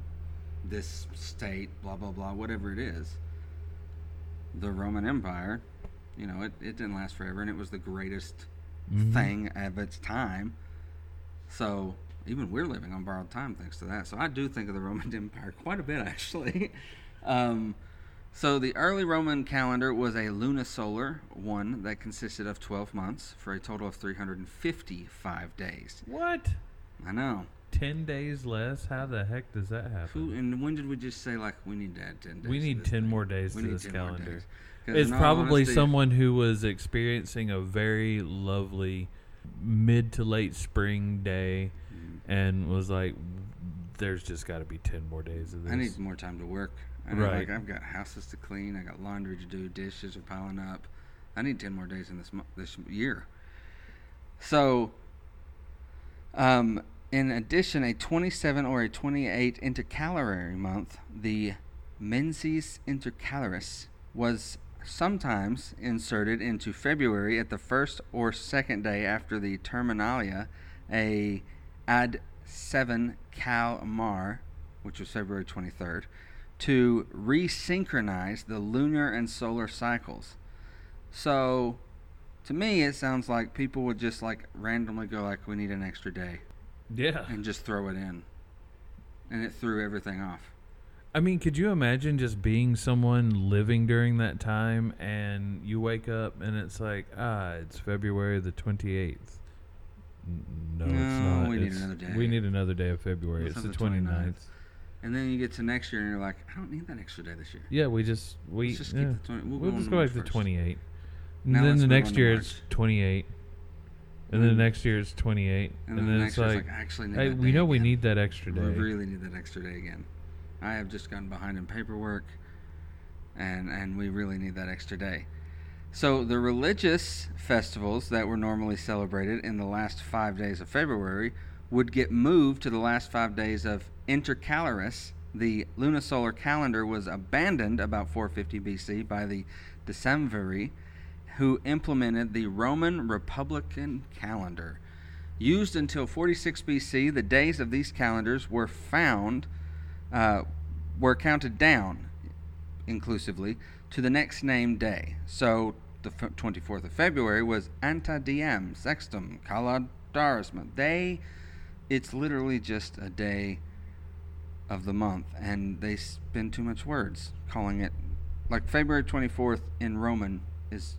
this state, blah blah blah, whatever it is. The Roman Empire, you know, it, it didn't last forever, and it was the greatest Mhm. thing of its time. So even we're living on borrowed time thanks to that. So I do think of the Roman (laughs) Empire quite a bit, actually. (laughs) um, so the early Roman calendar was a lunisolar one that consisted of 12 months for a total of 355 days. What? I know. Ten days less? How the heck does that happen? Who and when did we just say like we need to add 10 days? We need 10 thing? more days We to this calendar. It's probably honesty- someone who was experiencing a very lovely mid to late spring day mm. and was like, there's just got to be 10 more days of this. I need more time to work. Know, Right. Like I've got houses to clean. I got laundry to do. Dishes are piling up. I need ten more days in this mo- this year. So, um, in addition, a 27 or a 28 intercalary month, the menses intercalaris, was sometimes inserted into February at the first or second day after the terminalia, a ad 7 cal mar, which was February 23rd, to resynchronize the lunar and solar cycles. So, to me, it sounds like people would just like randomly go like, "We need an extra day," yeah. and just throw it in, and it threw everything off. I mean, could you imagine just being someone living during that time and you wake up and it's like, ah, it's February the 28th. N- No, it's not. we need another day. We need another day of February. It's the the 29th. 29th. And then you get to next year, and you're like, "I don't need that extra day this year." Yeah, we just we Let's just yeah. keep the 20. We'll, we'll go just go back to 1st. 28. And Now then let's the move next to year March. it's 28. And then the next year it's 28. And, And, then, the it's next year's like, like, I actually need hey, that we day know we again. need that extra day. We really need that extra day again. I have just gotten behind in paperwork, and and we really need that extra day. So the religious festivals that were normally celebrated in the last five days of February would get moved to the last five days of intercalaris. The lunisolar calendar was abandoned about 450 BC by the Decemviri, who implemented the Roman Republican calendar. Used until 46 BC, the days of these calendars were found, uh, were counted down, inclusively, to the next named day. So the f- 24th of February was Anta Diem Sextum Caladarisma. They, it's literally just a day of the month, and they spend too much words calling it, like February 24th in Roman is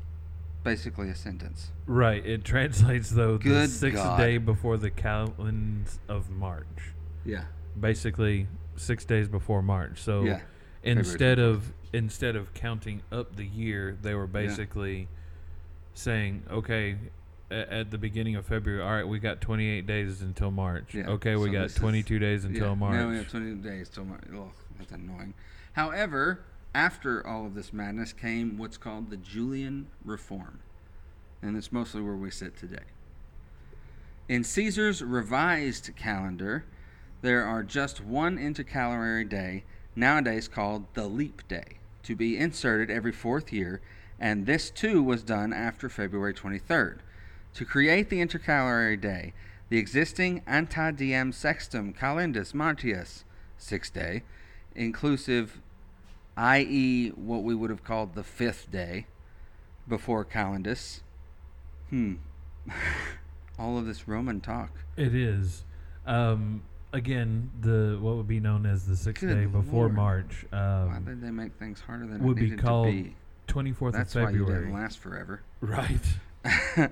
basically a sentence. Right. It translates though the Good sixth God. day before the calends of March. Yeah. Basically, six days before March. So Yeah. instead of instead of counting up the year, they were basically saying, okay, at the beginning of February, all right, we got 28 days until March. Yeah, Okay, we so got this is- 22 days until yeah, March. Now we have 20 days till March. Oh, Ugh, that's annoying. However, after all of this madness came what's called the Julian Reform. And it's mostly where we sit today. In Caesar's revised calendar, there are just one intercalary day, nowadays called the leap day, to be inserted every fourth year, and this too was done after February 23rd. To create the intercalary day, the existing ante diem sextum calendus martius, sixth day, inclusive, i.e., what we would have called the fifth day before calendus. Hmm. (laughs) All of this Roman talk. It is. Um, again, the what would be known as the sixth Good day before Lord. March Why um, did they make things harder than would it be needed called to be? 24th That's of why you February. didn't last forever. Right. (laughs)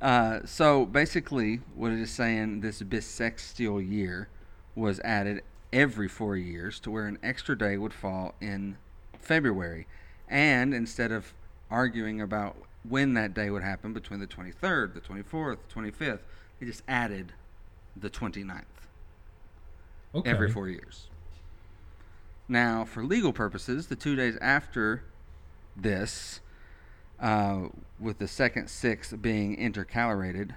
uh, so basically, what it is saying, this bissextial year was added every four years to where an extra day would fall in February. And instead of arguing about when that day would happen between the 23rd, the 24th, the 25th, they just added the 29th Okay. every four years. Now, for legal purposes, the two days after this, uh, with the second six being intercalated,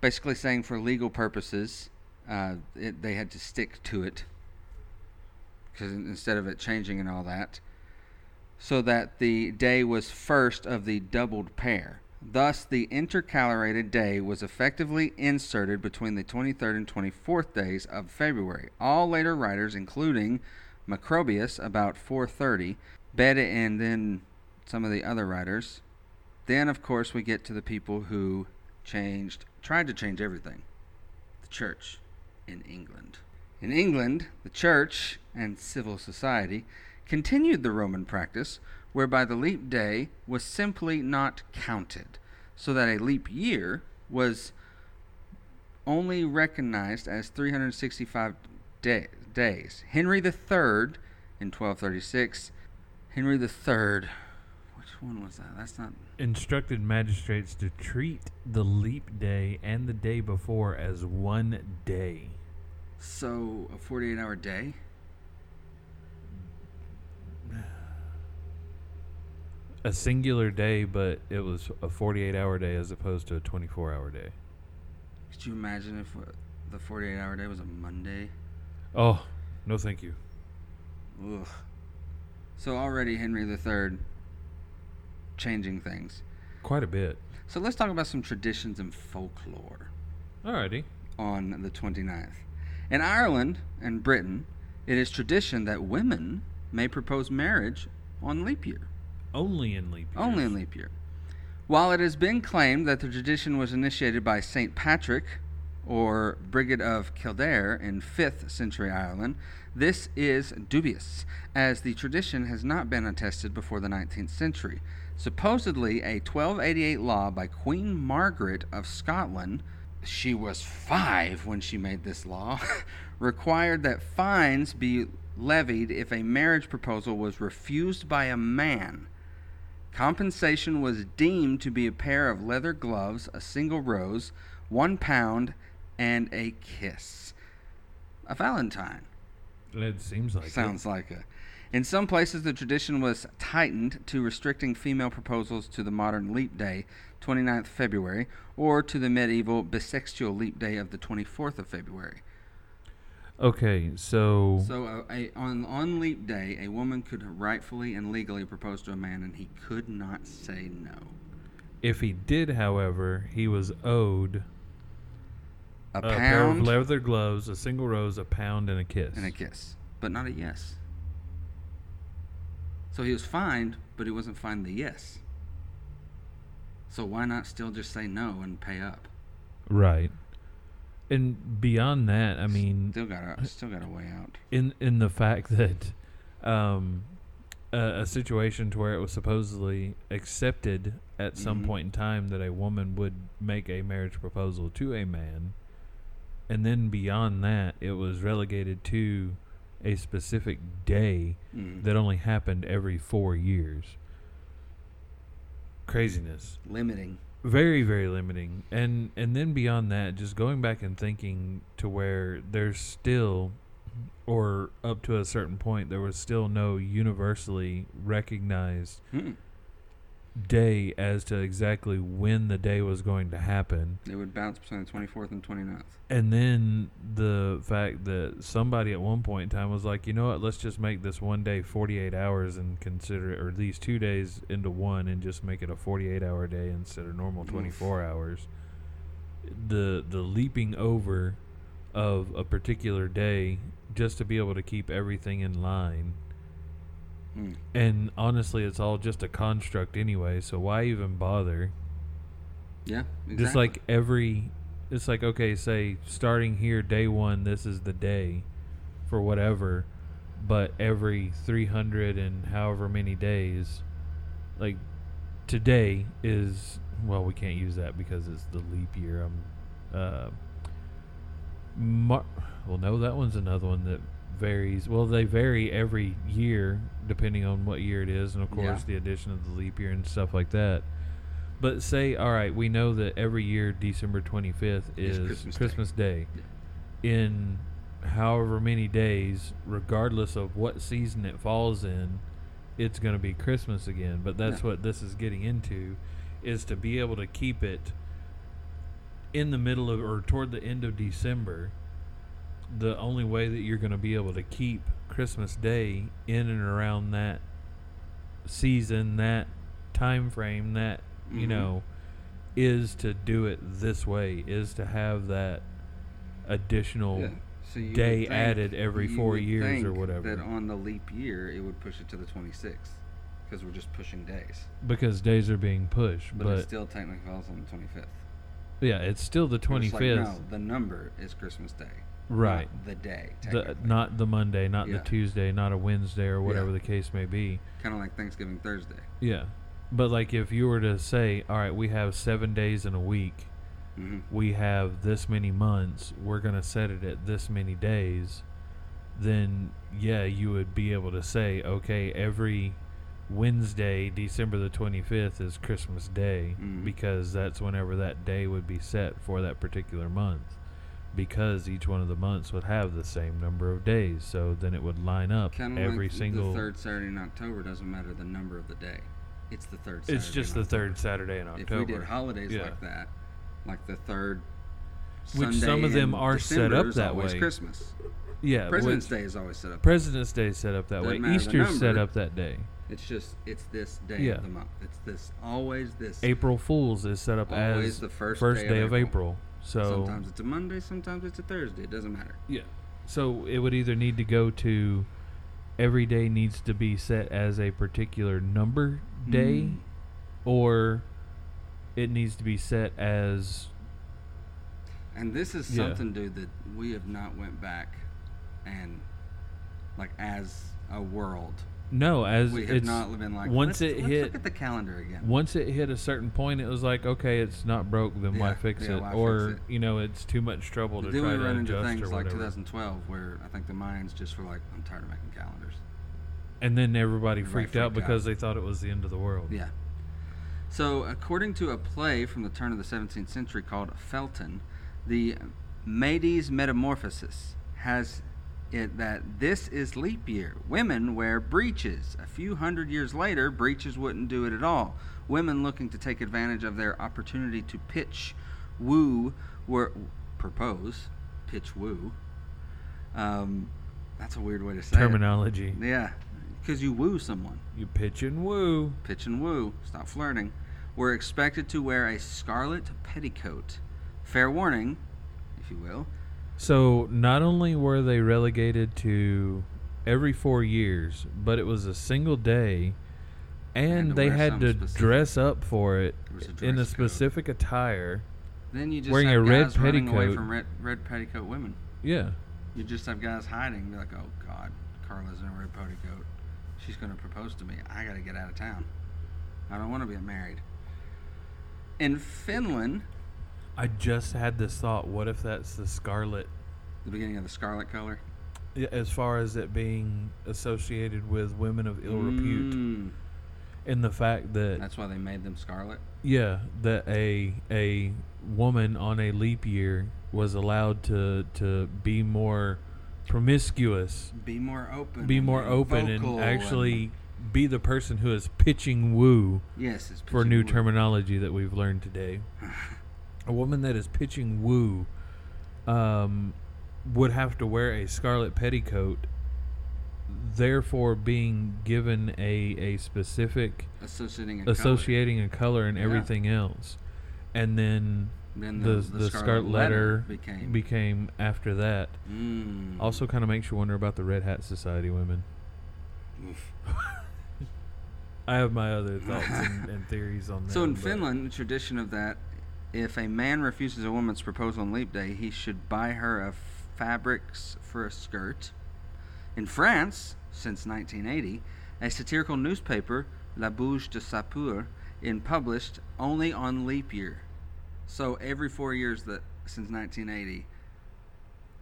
basically saying for legal purposes, uh, it, they had to stick to it because instead of it changing and all that, so that the day was first of the doubled pair. Thus, the intercalated day was effectively inserted between the 23rd and 24th days of February. All later writers, including Macrobius, about 430, Beda, and then some of the other writers. Then, of course, we get to the people who changed, tried to change everything. The church in England. In England, the church and civil society continued the Roman practice whereby the leap day was simply not counted, so that a leap year was only recognized as 365 day, days. Henry III in 1236, Henry III, which one was that? That's not. instructed magistrates to treat the leap day and the day before as one day. So a 48 hour day. A singular day, but it was a 48 hour day as opposed to a 24 hour day. Could you imagine if the 48 hour day was a Monday? Oh, no, thank you. Ugh. So already Henry III changing things. Quite a bit. So let's talk about some traditions and folklore Alrighty. on the 29th. In Ireland and Britain, it is tradition that women may propose marriage on leap year. Only in leap years. Only in leap year. While it has been claimed that the tradition was initiated by St. Patrick or Brigid of Kildare in 5th century Ireland, this is dubious, as the tradition has not been attested before the 19th century. Supposedly, a 1288 law by Queen Margaret of Scotland, she was five when she made this law, (laughs) required that fines be levied if a marriage proposal was refused by a man. Compensation was deemed to be a pair of leather gloves, a single rose, one pound, and a kiss. A Valentine. It seems like Sounds like a. In some places, the tradition was tightened to restricting female proposals to the modern leap day, 29th February, or to the medieval bisexual leap day of the 24th of February. Okay, so, So, uh, a, on on leap day, a woman could rightfully and legally propose to a man, and he could not say no. if he did, however, he was owed A, a pair of leather gloves, a single rose, a pound, and a kiss. and a kiss, but not a yes. So he was fined, but he wasn't fined the yes. So why not still just say no and pay up? Right. And beyond that, I mean, Still got a still got a way out. in in the fact (laughs) that um, a, a situation to where it was supposedly accepted at some Mhm. point in time that a woman would make a marriage proposal to a man, and then beyond that, it was relegated to a specific day Mm. that only happened every four years. Craziness Limiting. very very limiting and and then beyond that just going back and thinking to where there's still or up to a certain point there was still no universally recognized Mm. Day as to exactly when the day was going to happen It would bounce between the 24th and 29th. and then the fact that somebody at one point in time was like you know what let's just make this one day 48 hours and consider it or these two days into one and just make it a 48 hour day instead of normal Oof. 24 hours the the leaping over of a particular day just to be able to keep everything in line Mm. and honestly it's all just a construct anyway so why even bother Yeah. Exactly. just like every, it's like okay, say starting here day one, this is the day, for whatever, but every three hundred and however many days, like today is well, we can't use that because it's the leap year. I'm uh, Mar- well, no, that one's another one that varies. Well, they vary every year depending on what year it is, and of course Yeah. the addition of the leap year and stuff like that. But say, all right, we know that every year December 25th Is is, Christmas Christmas, Day. Day. In however many days, regardless of what season it falls in, it's going to be Christmas again. But that's Yeah. what this is getting into, is to be able to keep it in the middle of or toward the end of December. The only way that you're going to be able to keep Christmas Day in and around that season, that time frame, that you Mhm. know, is to do it this way, is to have that additional Yeah. So day added every four years or whatever. That on the leap year, it would push it to the 26th because we're just pushing days. because days are being pushed. But, But, it still technically falls on the 25th. yeah, it's still the We're twenty just like, no, the number is Christmas Day. Right? Not the day. The, not the Monday, not Yeah. the Tuesday, not a Wednesday or whatever Yeah. the case may be. Kind of like Thanksgiving Thursday. Yeah, but like if you were to say, all right, we have seven days in a week. hmm we have this many months, we're going to set it at this many days, then yeah, you would be able to say, okay, every Wednesday, December the 25th, is Christmas Day Mhm. because that's whenever that day would be set for that particular month. Because each one of the months would have the same number of days, so then it would line up Kind of every like single. the third Saturday in October doesn't matter the number of the day. It's the third. Saturday it's just the October. third Saturday in October. If we did holidays Yeah. like that, like the third. Which some of them are set up that way. Christmas. yeah, President's Day is always set up. President's Day is set up that Doesn't way. Easter's set up that day. It's just it's this day Yeah. of the month. It's this always this. April Fools is set up Always as the first first day day, of of April. April. So Sometimes it's a Monday, sometimes it's a Thursday. It doesn't matter. yeah, so it would either need to go to every day needs to be set as a particular number day, Mm. or it needs to be set as And this is Yeah. something, dude, that we have not went back and like as a world. No as We have it's not been like once let's, it let's hit look at the calendar again. once it hit a certain point, it was like, okay, it's not broke, then why fix yeah, it? why or fix it? you know, it's too much trouble to then try we run into things like whatever. 2012 where I think the Mayans just were like, I'm tired of making calendars. And then everybody Everybody freaked out freaked out. because they thought it was the end of the world. Yeah. So, according to a play from the turn of the 17th century called Felton, the Medes Metamorphosis has it that this is leap year. Women wear breeches. A few hundred years later, breeches wouldn't do it at all. Women looking to take advantage of their opportunity to pitch, woo, were propose, pitch woo. Um, that's a weird way to say Terminology. it. Yeah, because you woo someone You pitch and woo. pitch and woo, stop flirting, were expected to wear a scarlet petticoat. Fair warning, if you will. So not only were they relegated to every four years, but it was a single day, and to they had to specific- dress up for it a in a dress code. specific attire. Then you just Wearing have a red guys running away from red, red petticoat women. Yeah. You just have guys hiding. Be like, oh God, Carla's in a red petticoat. She's gonna propose to me. I gotta get out of town. I don't want to get married. In Finland, I just had this thought. What if that's the scarlet? the beginning of the scarlet color. Yeah, As far as it being associated with women of ill repute, Mm, in the fact that that's why they made them scarlet. Yeah, that a a woman on a leap year was allowed to to be more promiscuous, Be more open. be and more open, and actually be the person who is pitching woo yes, it's for new woo. terminology that we've learned today. (laughs) a woman that is pitching woo um, would have to wear a scarlet petticoat, therefore being given a a specific associating a associating a color and Yeah. everything else, and then. Then the the, scarlet, letter, became. became after that. Mm. Also, kind of makes you wonder about the Red Hat Society women. (laughs) I have my other thoughts and, (laughs) and theories on that. So in Finland, the tradition of that, if a man refuses a woman's proposal on leap day, he should buy her a fabrics for a skirt. In France, since 1980, a satirical newspaper, La Bougie du Sapeur, in published only on leap year. So every four years that since 1980,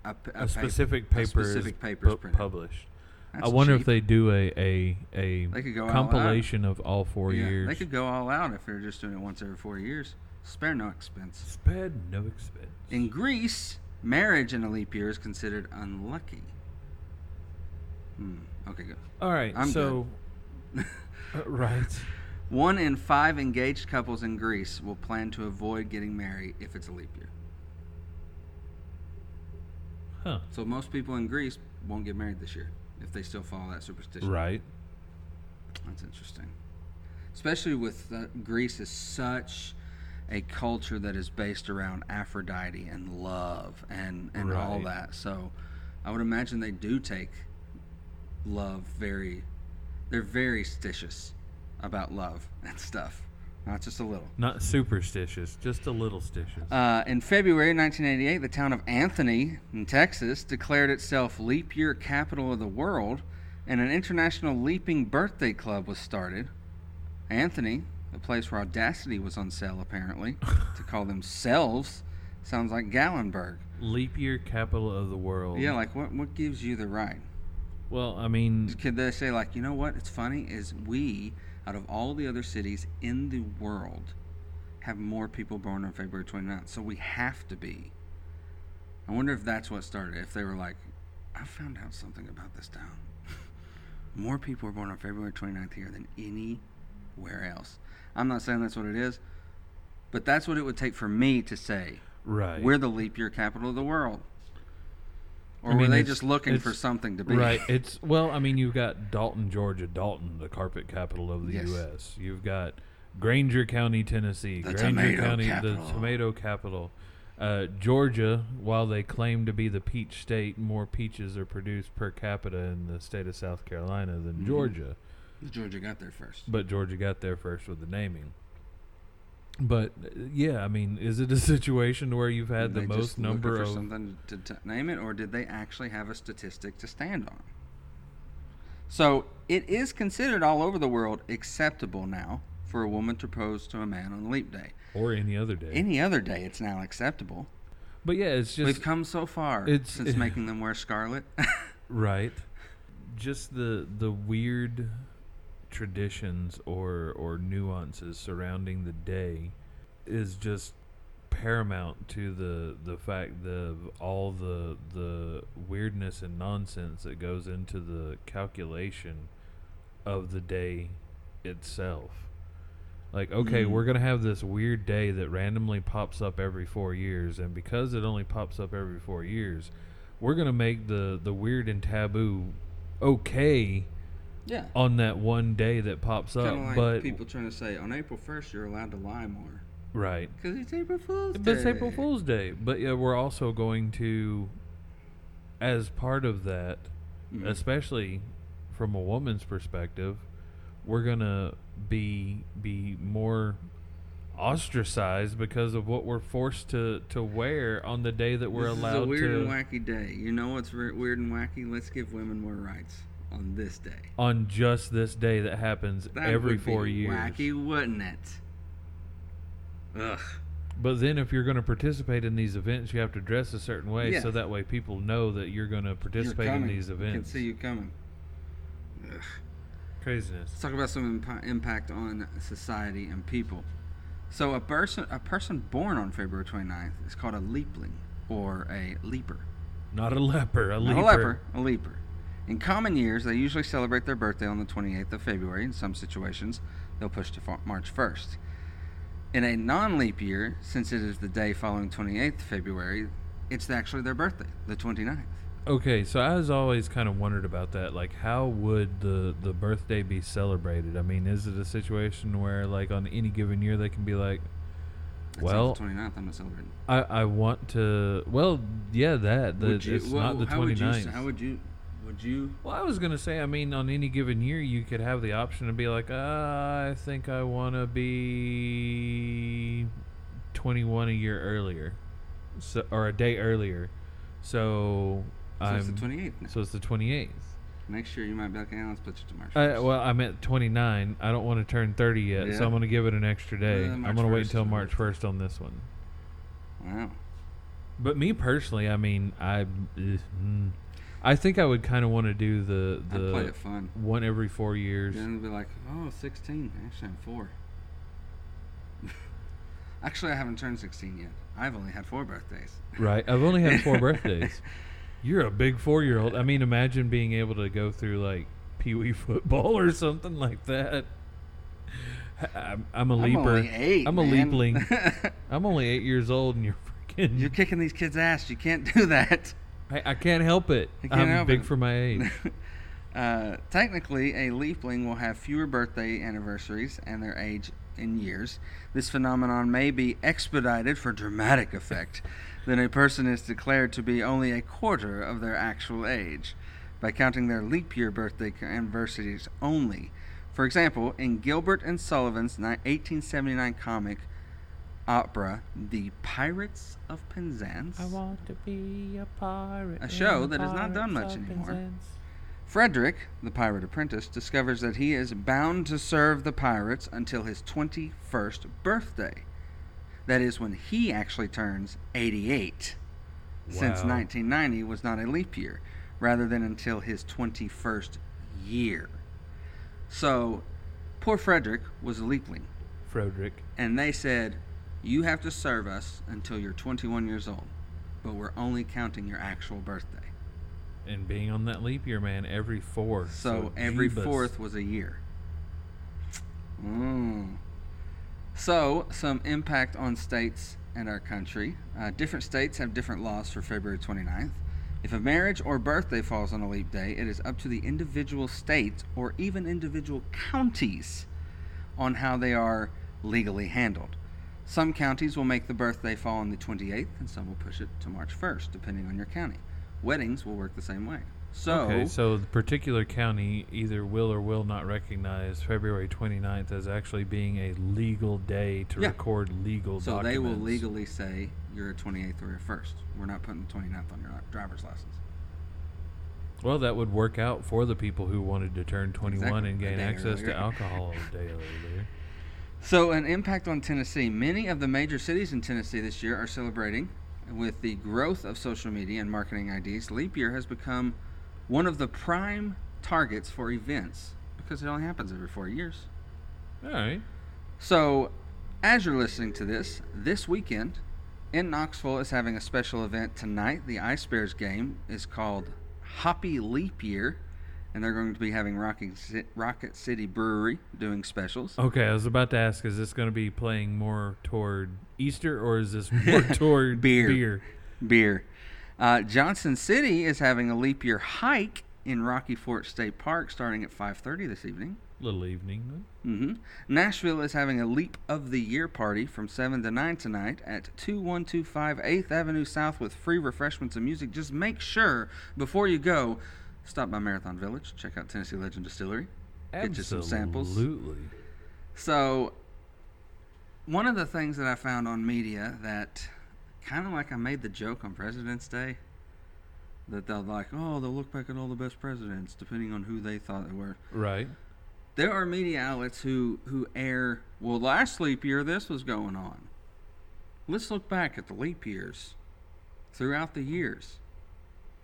a pa- specific paper specific is paper is published. I That's wonder if they do a a, a They could go all compilation of all four Yeah, years. They could go all out if they're just doing it once every four years. Spare no expense. Sped no expense. In Greece, marriage in a leap year is considered unlucky. Hmm. Okay, good. all right, I'm so (laughs) uh, right. One in five engaged couples in Greece will plan to avoid getting married if it's a leap year. Huh. So most people in Greece won't get married this year if they still follow that superstition. Right. That's interesting. Especially with uh, Greece is such a culture that is based around Aphrodite and love and and all Right. that. So I would imagine they do take love very they're very stitious about love (laughs) and stuff. Not just a little. Not superstitious, just a little stitious. Uh, in February 1988, the town of Anthony in Texas declared itself leap year capital of the world, and an international leaping birthday club was started. Anthony, the place where Audacity was on sale apparently, to call themselves, sounds like Gatlinburg. Leap year capital of the world. Yeah, like what what gives you the right? Well, I mean, Could they say like, you know what? It's funny is we, out of all the other cities in the world, have more people born on February 29th, so we have to be. I wonder if that's what started. If they were like, I found out something about this town. (laughs) more people are born on February 29th here than anywhere else. I'm not saying that's what it is, but that's what it would take for me to say right. we're the leap year capital of the world. Or I were they just looking for something to be? Right. It's well, I mean, you've got Dalton, Georgia, Dalton, the carpet capital of the Yes. U.S. You've got Grainger County, Tennessee, The Grainger County, capital. the tomato capital. Uh, Georgia, while they claim to be the peach state, more peaches are produced per capita in the state of South Carolina than Mhm. Georgia. Georgia got there first. But Georgia got there first with the naming. But yeah, I mean, is it a (laughs) situation where you've had the most number for of something to t- name it, or did they actually have a statistic to stand on? So it is considered all over the world acceptable now for a woman to propose to a man on leap day. or any other day? Any other day, it's now acceptable. but yeah, it's just We've come so far since (laughs) making them wear scarlet. (laughs) Right. Just the the weird traditions or or nuances surrounding the day is just paramount to the the fact of all the the weirdness and nonsense that goes into the calculation of the day itself. Like, okay, Mm. we're gonna have this weird day that randomly pops up every four years, and because it only pops up every four years, we're gonna make the the weird and taboo okay yeah. on that one day that pops up. Like but people trying to say on April 1st you're allowed to lie more. right, Because it's April Fool's Day. but it's April Fool's Day. But yeah, we're also going to, as part of that, Mhm. especially from a woman's perspective, we're gonna be be more ostracized because of what we're forced to to wear on the day that we're this allowed is a weird to and wacky day. You know what's re- weird and wacky? Let's give women more rights on this day. on just this day that happens That every would be four years. Wacky, wouldn't it? Ugh. But then, if you're going to participate in these events, you have to dress a certain way, Yeah. so that way people know that you're going to participate in these I can see you coming. Ugh. Craziness. Let's talk about some impa- impact on society and people. So a person a person born on February 29th is called a leapling or a leaper. Not a leper, a Not leaper. a leper, a leaper. In common years, they usually celebrate their birthday on the 28th of February. In some situations, they'll push to March 1st. In a non-leap year, since it is the day following 28th February, it's actually their birthday, the 29th. Okay, so I was always kind of wondered about that. Like, how would the the birthday be celebrated? I mean, is it a situation where, like, on any given year, they can be like, It's Well- the 29th. I'm not celebrating. I, I want to. Well, yeah, that. The, you- it's well, not the how would you 29th. How would you? Would you? Well, I was gonna say, I mean, on any given year, you could have the option to be like, uh, I think I want to be 21 a year earlier, so or a day earlier. So, So I'm it's the 28th. Now. so it's the 28th. Next year you might be like, yeah, let's put it to March. I, well, I'm at 29. I don't want to turn 30 yet, Yeah. so I'm gonna give it an extra day. Yeah, I'm gonna wait until March 1st on this one. wow. But me personally, I mean, I, eh, mm, I think I would kind of want to do the I play the it fun. one every four years. Then be like, oh, 16. Actually, I'm four. (laughs) Actually, I haven't turned 16 yet. I've only had four birthdays. Right. I've only had four (laughs) birthdays. You're a big four year old. I mean, imagine being able to go through like Pee Wee football or something like that. I'm, I'm a I'm leaper. only eight. I'm a man. leapling. (laughs) I'm only eight years old, and you're freaking. You're kicking these kids' ass. You can't do that. I, I can't help it. You can't I'm help big it. for my age. (laughs) uh, technically, a leapling will have fewer birthday anniversaries and their age in years. This phenomenon may be expedited for dramatic effect (laughs) than a person is declared to be only a quarter of their actual age by counting their leap year birthday anniversaries only. For example, in Gilbert and Sullivan's ni- 1879 comic opera, The Pirates of Penzance. I want to be a pirate. A show that is not done much anymore. Frederick, the pirate apprentice, discovers that he is bound to serve the pirates until his 21st birthday. That is when he actually turns 88. Since 1990 was not a leap year. rather than until his 21st year. So, poor Frederick was a leapling, Frederick. and they said, You have to serve us until you're 21 years old, but we're only counting your actual birthday. And being on that leap year, man, every fourth. So, every Jeebus. fourth was a year. Mm. So, some impact on states and our country. Uh, different states have different laws for February 29th. If a marriage or birthday falls on a leap day, it is up to the individual states or even individual counties on how they are legally handled. Some counties will make the birthday fall on the 28th, and some will push it to March 1st, depending on your county. Weddings will work the same way. So, okay, so the particular county either will or will not recognize February 29th as actually being a legal day to Yeah. record legal So documents. they will legally say you're a 28th or a 1st. We're not putting the 29th on your driver's license. Well, that would work out for the people who wanted to turn 21 Exactly, and gain access earlier. to alcohol a day earlier. So, an impact on Tennessee. Many of the major cities in Tennessee this year are celebrating. With the growth of social media and marketing IDs, leap year has become one of the prime targets for events because it only happens every four years. All right. So, as you're listening to this, this weekend in Knoxville is having a special event tonight. The Ice Bears game is called Hoppy Leap Year, and they're going to be having Rocket, Rocket City Brewery doing specials. Okay, I was about to ask: Is this going to be playing more toward Easter, or is this more (laughs) toward Beer. beer? Beer. Uh, Johnson City is having a leap year hike in Rocky Fork State Park starting at 5:30 this evening. Little evening. Mm-hmm. Nashville is having a Leap of the Year party from 7 to 9 tonight at 2125 8th Avenue South with free refreshments and music. Just make sure before you go, stop by Marathon Village, check out Tennessee Legend Distillery, get you some samples. Absolutely. So, one of the things that I found on media that kind of like I made the joke on President's Day that they'll like, oh, they'll look back at all the best presidents depending on who they thought they were. Right. There are media outlets who who air, well, last leap year this was going on. Let's look back at the leap years throughout the years.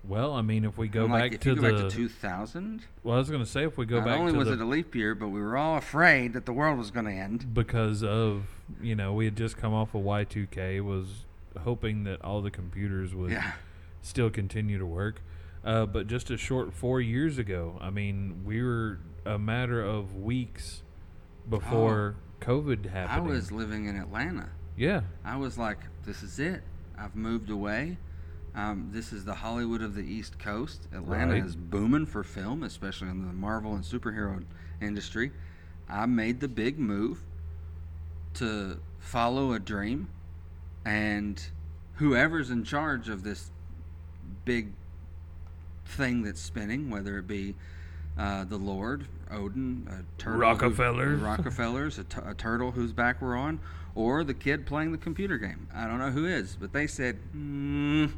Well, I mean, if we go And, back if to you go the back to 2000, well, I was going to say if we go not back Not only was the it a leap year, but we were all afraid that the world was going to end. because of you know we had just come off of Y2K was hoping that all the computers would Yeah. still continue to work. Uh, but just a short four years ago, I mean, we were a matter of weeks before COVID happened. I was living in Atlanta. yeah, I was like, this is it. I've moved away. Um, this is the Hollywood of the East Coast. Atlanta Right. is booming for film, especially in the Marvel and superhero industry. I made the big move to follow a dream, and whoever's in charge of this big thing that's spinning, whether it be uh, the Lord, Odin, a turtle, Rockefellers. (laughs) Rockefellers, a, t- a turtle whose back we're on, or the kid playing the computer game. I don't know who is, but they said, mm,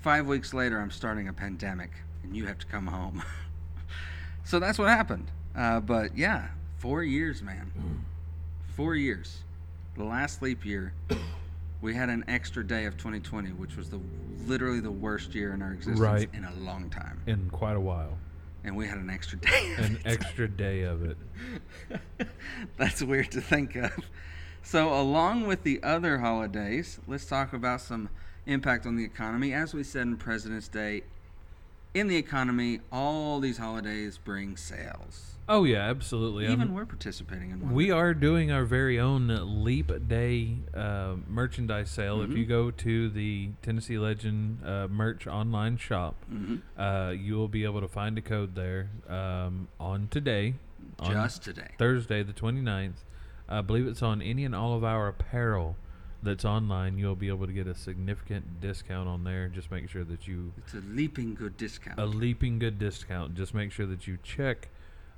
five weeks later, I'm starting a pandemic, and you have to come home. (laughs) so that's what happened. Uh, but yeah, four years, man. Four years. The last leap year, (coughs) we had an extra day of 2020, which was the literally the worst year in our existence Right. in a long time. in quite a while, And we had an extra day. of an it. extra day of it. (laughs) That's weird to think of. So, along with the other holidays, let's talk about some impact on the economy. As we said in President's Day, in the economy, all these holidays bring sales. Oh yeah, absolutely. I'm- Even we're participating in one. We are doing our very own Leap Day uh, merchandise sale. If Mhm. you go to the Tennessee Legend uh, merch online shop, hmm uh, you will be able to find a code there um, on today, on just today. Thursday, the 29th. I believe it's on any and all of our apparel that's online. You'll be able to get a significant discount on there. Just make sure that you It's a leaping good discount. a leaping good discount. Just make sure that you check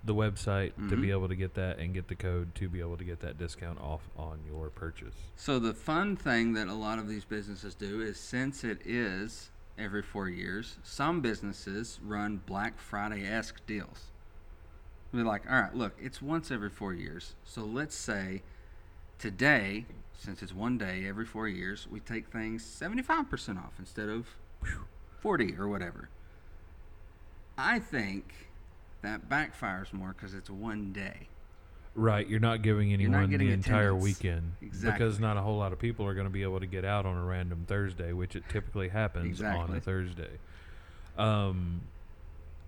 the website to be Mhm. able to get that and get the code to be able to get that discount off on your purchase. So the fun thing that a lot of these businesses do is since it is every four years, some businesses run Black Friday esque deals. They're like, all right, look, it's once every four years. So let's say today, since it's one day every four years, we take things 75% off instead of 40 or whatever. I think that backfires more because it's one day. Right, you're not giving anyone not the entire weekend Exactly. because not a whole lot of people are going to be able to get out on a random Thursday, which it typically happens on a Thursday. Um,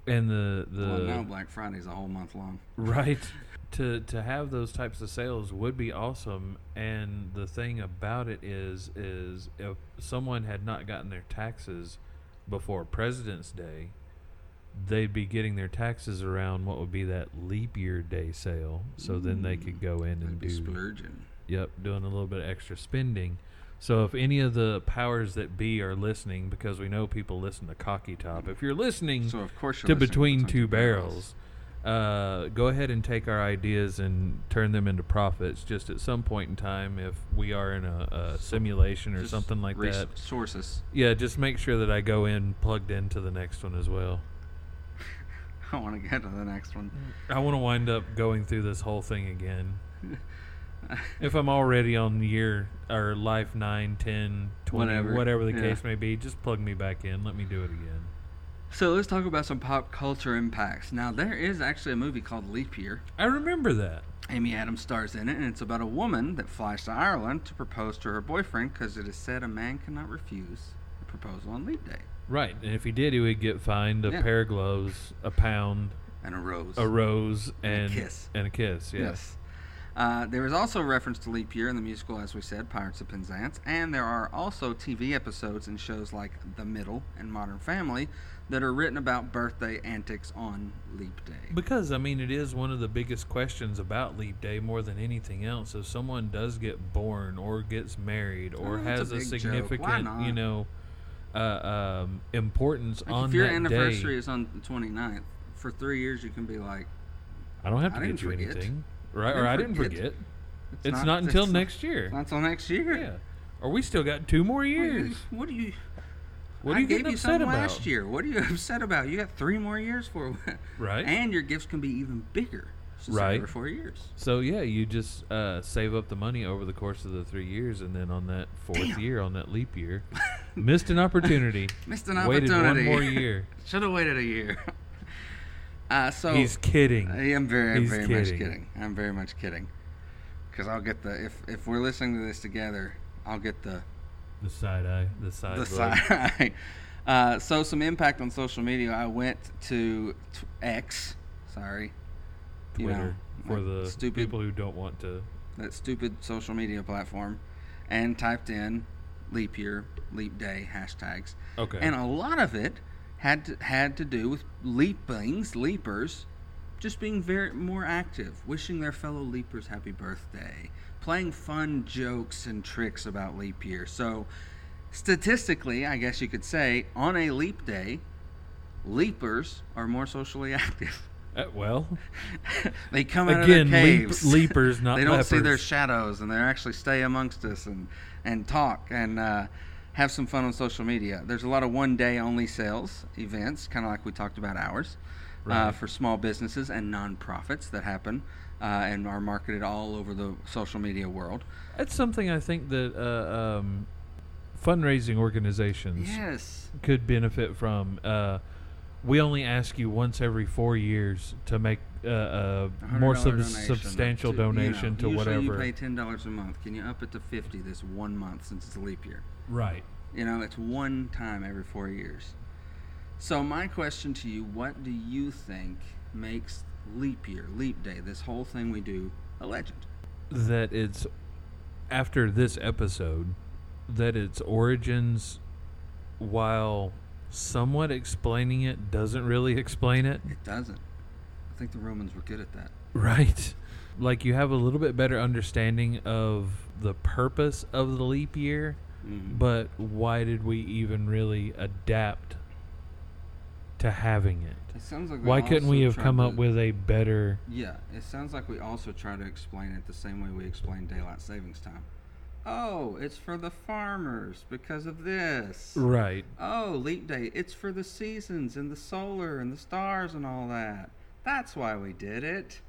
and the the well, now Black Friday's a whole month long. right (laughs) to to have those types of sales would be awesome. And the thing about it is, is if someone had not gotten their taxes before President's Day, they'd be getting their taxes around what would be that leap year day sale. So then they could go in and be do splurging. Yep, doing a little bit of extra spending. So if any of the powers that be are listening, because we know people listen to Cocky Top, if you're listening So of course you're to listening Between Between Two Barrels, uh, go ahead and take our ideas and turn them into profits. Just at some point in time, if we are in a, a simulation or Just something like res- that, Sources. yeah, just make sure that I go in plugged into the next one as well. (laughs) I want to get to the next one. I want to wind up going through this whole thing again. (laughs) if I'm already on year or life 9, 10, 20, Whatever, whatever, the yeah. case may be, just plug me back in. Let me do it again. So let's talk about some pop culture impacts. Now there is actually a movie called Leap Year. I remember that. Amy Adams stars in it, and it's about a woman that flies to Ireland to propose to her boyfriend because it is said a man cannot refuse a proposal on Leap Day. Right. And if he did, he would get fined a Yeah. pair of gloves, a pound, And a rose. a rose, And a kiss. And a kiss, yes. Yes. Uh, there is also a reference to Leap Year in the musical, as we said, Pirates of Penzance, and there are also TV episodes and shows like The Middle and Modern Family that are written about birthday antics on Leap Day. Because, I mean, it is one of the biggest questions about Leap Day more than anything else. If someone does get born or gets married or Oh, a has a. Why significant, you know, uh, um, importance Like on if your anniversary day, is on the 29th, for three years you can be like, I don't have to didn't get you forget. anything. Right? or I didn't forget. forget. It's, not, until it's next year. Not until next year. Yeah. Or we still got two more What do you- years. What do you? What are you getting upset about? last year. What are you (laughs) upset about? You got three more years for. (laughs) Right. And your gifts can be even bigger. Right. Every four years. So yeah, you just uh, save up the money over the course of the three years, and then on that fourth Damn. year, on that leap year, (laughs) missed an opportunity. Missed an opportunity. Waited one more year. Should have waited a year. Uh, so He's kidding. I am very, He's very much kidding. kidding. I'm very much kidding. Because I'll get the if if we're listening to this together, I'll get the the side eye, the side. the side. (laughs) uh, so some impact on social media. I went to t- X. Sorry. You know, Twitter for the stupid people who don't want to. that stupid social media platform, and typed in leap year, leap day hashtags, Okay. and a lot of it had to, had to do with leapings, leapers, just being very more active, wishing their fellow leapers happy birthday, playing fun jokes and tricks about leap year. So, statistically, I guess you could say, on a leap day, leapers are more socially (laughs) active. Uh, well, (laughs) they come Again, out of their leap- caves. (laughs) leapers, not they don't see their shadows, and they actually stay amongst us and and talk and uh, have some fun on social media. There's a lot of one day only sales events, kind of like we talked about ours, uh, for small businesses and nonprofits that happen uh, and are marketed all over the social media world. that's something I think that uh, um, fundraising organizations Yes. could benefit from. We only ask you once every four years to make uh, a more sub- donation substantial to- you know, donation to usually whatever. you pay ten dollars a month. Can you up it to fifty this one month since it's a leap year? right. You know, it's one time every four years. So my question to you: What do you think makes leap year, leap day, this whole thing we do, a legend? that it's after this episode that its origins while somewhat explaining it doesn't really explain it It doesn't. I think the Romans were good at that. right like you have a little bit better understanding of the purpose of the leap year Mhm. but why did we even really adapt to having it It sounds like why couldn't we have come up with a better Yeah, it sounds like we also try to explain it the same way we explain daylight savings time. Oh, it's for the farmers because of this. right Oh, leap day, it's for the seasons and the solar and the stars and all that. That's why we did it.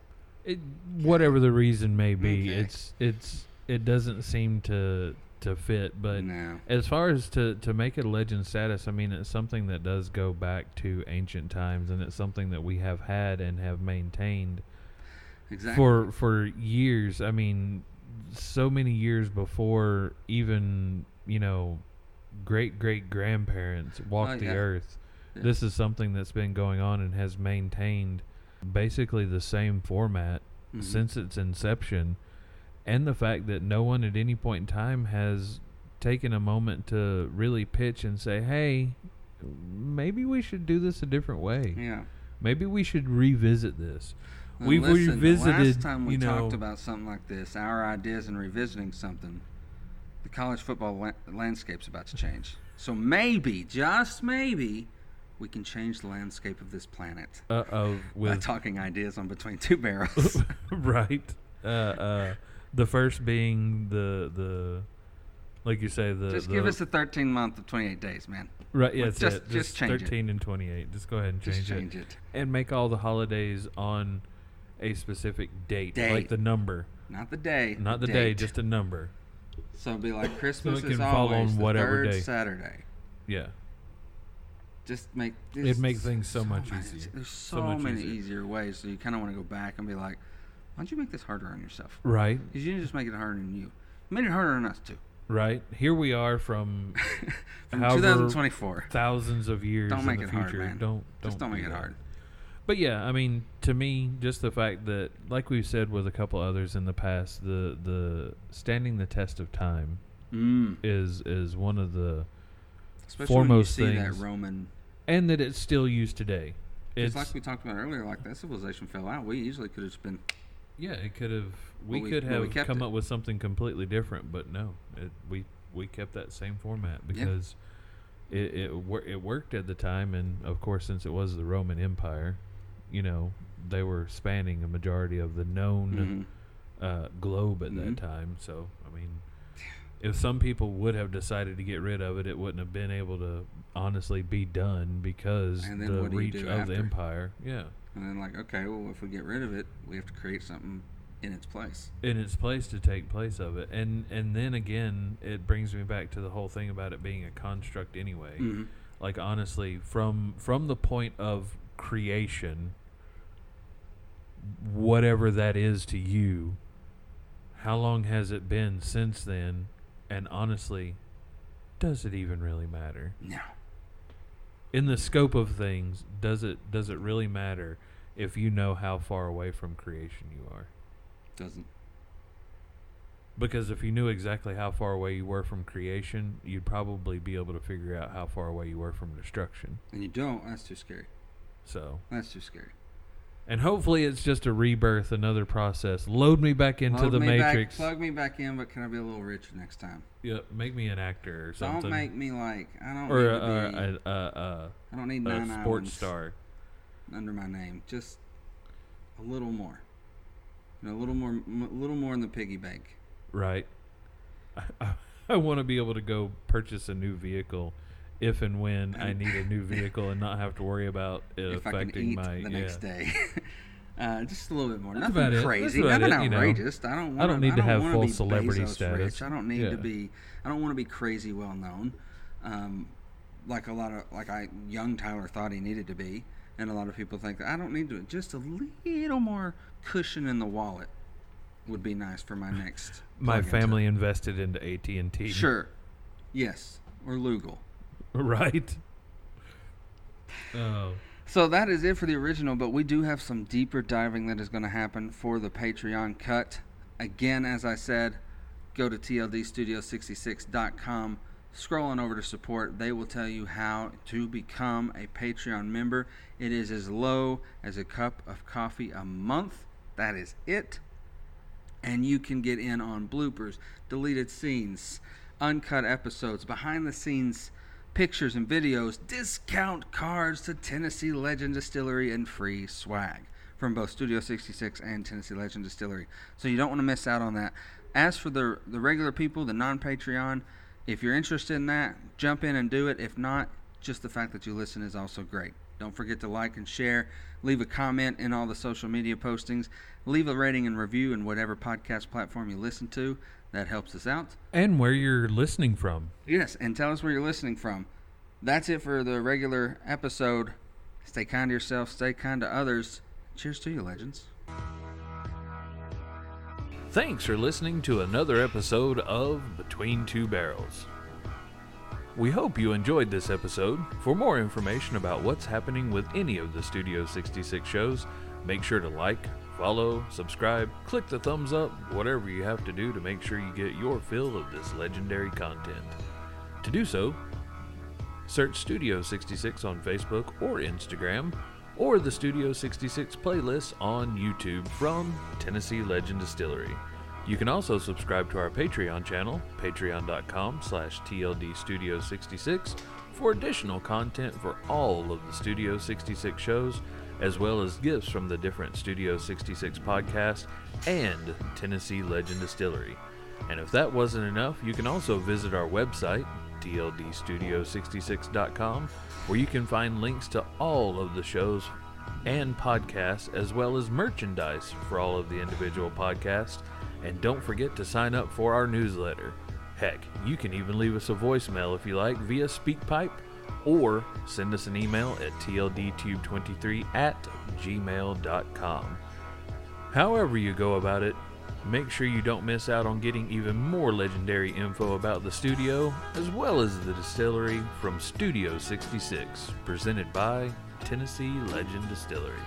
it, whatever the reason may be Okay. it's it's it doesn't seem to to fit. But no. as far as to to make it a legend status, I mean, it's something that does go back to ancient times, and it's something that we have had and have maintained Exactly. for for years. I mean, so many years before even you know great great grandparents walked Oh, the yeah. earth. Yeah. This is something that's been going on and has maintained basically the same format Mhm. since its inception, and the fact that no one at any point in time has taken a moment to really pitch and say, "Hey, maybe we should do this a different way. Yeah. Maybe we should revisit this." We've listen, The revisited, last time we you know- talked about something like this, our ideas in revisiting something, the college football la- landscape's about to change. So maybe, just maybe, we can change the landscape of this planet Uh oh, by talking ideas on between two barrels. (laughs) right. Uh, uh, the first being the the, like you say the just the, give us a 13 month of 28 days, man. right. Yeah, that's just- it. just change it. thirteen and twenty eight. Just go ahead and change, Just change it. it. and make all the holidays on a specific date, like the number, Not the day. not the day, date. just a number. so it'd be like Christmas can is fall always on the whatever third day. Saturday. Yeah, Just make It'd make things so much many- easier. There's So so, much many easier. easier ways. So you kind of want to go back and be like, why don't you make this harder on yourself? right, Because you didn't just make it harder on you. You made it harder on us too. right. Here we are from (laughs) From However- 2024. thousands of years Don't in make the it future. hard, man. Don't don't Just don't make it that. hard. But yeah, I mean, to me, just the fact that, like we've said with a couple others in the past, the the standing the test of time Mm. is is one of the Especially Foremost when you see things. that Roman. and that it's still used today. It's It's like we talked about earlier, like that civilization fell out. We easily could have just been. yeah, it could have we But we- could but we have kept come it. up with something completely different, but no, it, we we kept that same format because it it wor- it worked at the time, and of course, since it was the Roman Empire, you know, they were spanning a majority of the known. Mhm. uh, globe at Mhm. that time. So I mean, if some people would have decided to get rid of it, it wouldn't have been able to honestly be done because the reach of the empire. Yeah, And then like, okay, well, if we get rid of it, we have to create something in its place. in its place to take place of it, and and then again, it brings me back to the whole thing about it being a construct anyway. Mhm. Like honestly, from from the point of creation, whatever that is to you, how long has it been since then? And honestly, does it even really matter? No. In the scope of things, does it does it really matter if you know how far away from creation you are? Doesn't. Because if you knew exactly how far away you were from creation, you'd probably be able to figure out how far away you were from destruction. And you don't. That's too scary. So, That's too scary. And hopefully it's just a rebirth, another process. Load me back into Plug the me back- matrix. plug me back in, but can I be a little richer next time? Yep, make me an actor or something. Don't make me like I don't or need a, to be. a, a, a, I don't need nine a sports star. under my name. Just a little more. You know, a little more, a little more in the piggy bank. Right. (laughs) I, I, I want to be able to go purchase a new vehicle if and when I (laughs) need a new vehicle and not have to worry about it if I can affecting eat my the yeah. next day. (laughs) uh, just a little bit more. That's Nothing crazy. Nothing it, you know. outrageous. I don't. Wanna, I don't need to have full celebrity Bezos status. Rich. I don't need Yeah. to be. I don't want to be crazy well known. Um, like a lot of like I young Tyler thought he needed to be, and a lot of people think I don't need to. Just a little more cushion in the wallet would be nice for my next. (laughs) My family invested into AT and T. Sure. Yes. Or Lugal. (laughs) Right. Oh. So that is it for the original, but we do have some deeper diving that is going to happen for the Patreon cut. Again, as I said, go to tldstudio66.com, scroll on over to support. They will tell you how to become a Patreon member. It is as low as a cup of coffee a month. That is it. And you can get in on bloopers, deleted scenes, uncut episodes, behind the scenes pictures and videos, discount cards to Tennessee Legend Distillery, and free swag from both Studio 66 and Tennessee Legend Distillery. So you don't want to miss out on that. As for the the regular people, the non-Patreon, if you're interested in that, jump in and do it. If not, just the fact that you listen is also great. Don't forget to like and share. Leave a comment in all the social media postings. Leave a rating and review in whatever podcast platform you listen to. That helps us out. And where you're listening from. Yes, and tell us where you're listening from. That's it for the regular episode. Stay kind to yourself, stay kind to others. Cheers to you, legends. Thanks for listening to another episode of Between Two Barrels. We hope you enjoyed this episode. For more information about what's happening with any of the Studio 66 shows, make sure to like, follow, subscribe, click the thumbs up, whatever you have to do to make sure you get your fill of this legendary content. To do so, search Studio 66 on Facebook or Instagram, or the Studio 66 playlist on YouTube from Tennessee Legend Distillery. You can also subscribe to our Patreon channel, patreon.com slash tldstudio66, for additional content for all of the Studio 66 shows, as well as gifts from the different Studio 66 podcasts and Tennessee Legend Distillery. And if that wasn't enough, you can also visit our website, tldstudio66.com, where you can find links to all of the shows and podcasts, as well as merchandise for all of the individual podcasts. And don't forget to sign up for our newsletter. Heck, you can even leave us a voicemail if you like via SpeakPipe or send us an email at tldtube23 at gmail.com. However, you go about it, make sure you don't miss out on getting even more legendary info about the studio as well as the distillery from Studio 66, presented by Tennessee Legend Distillery.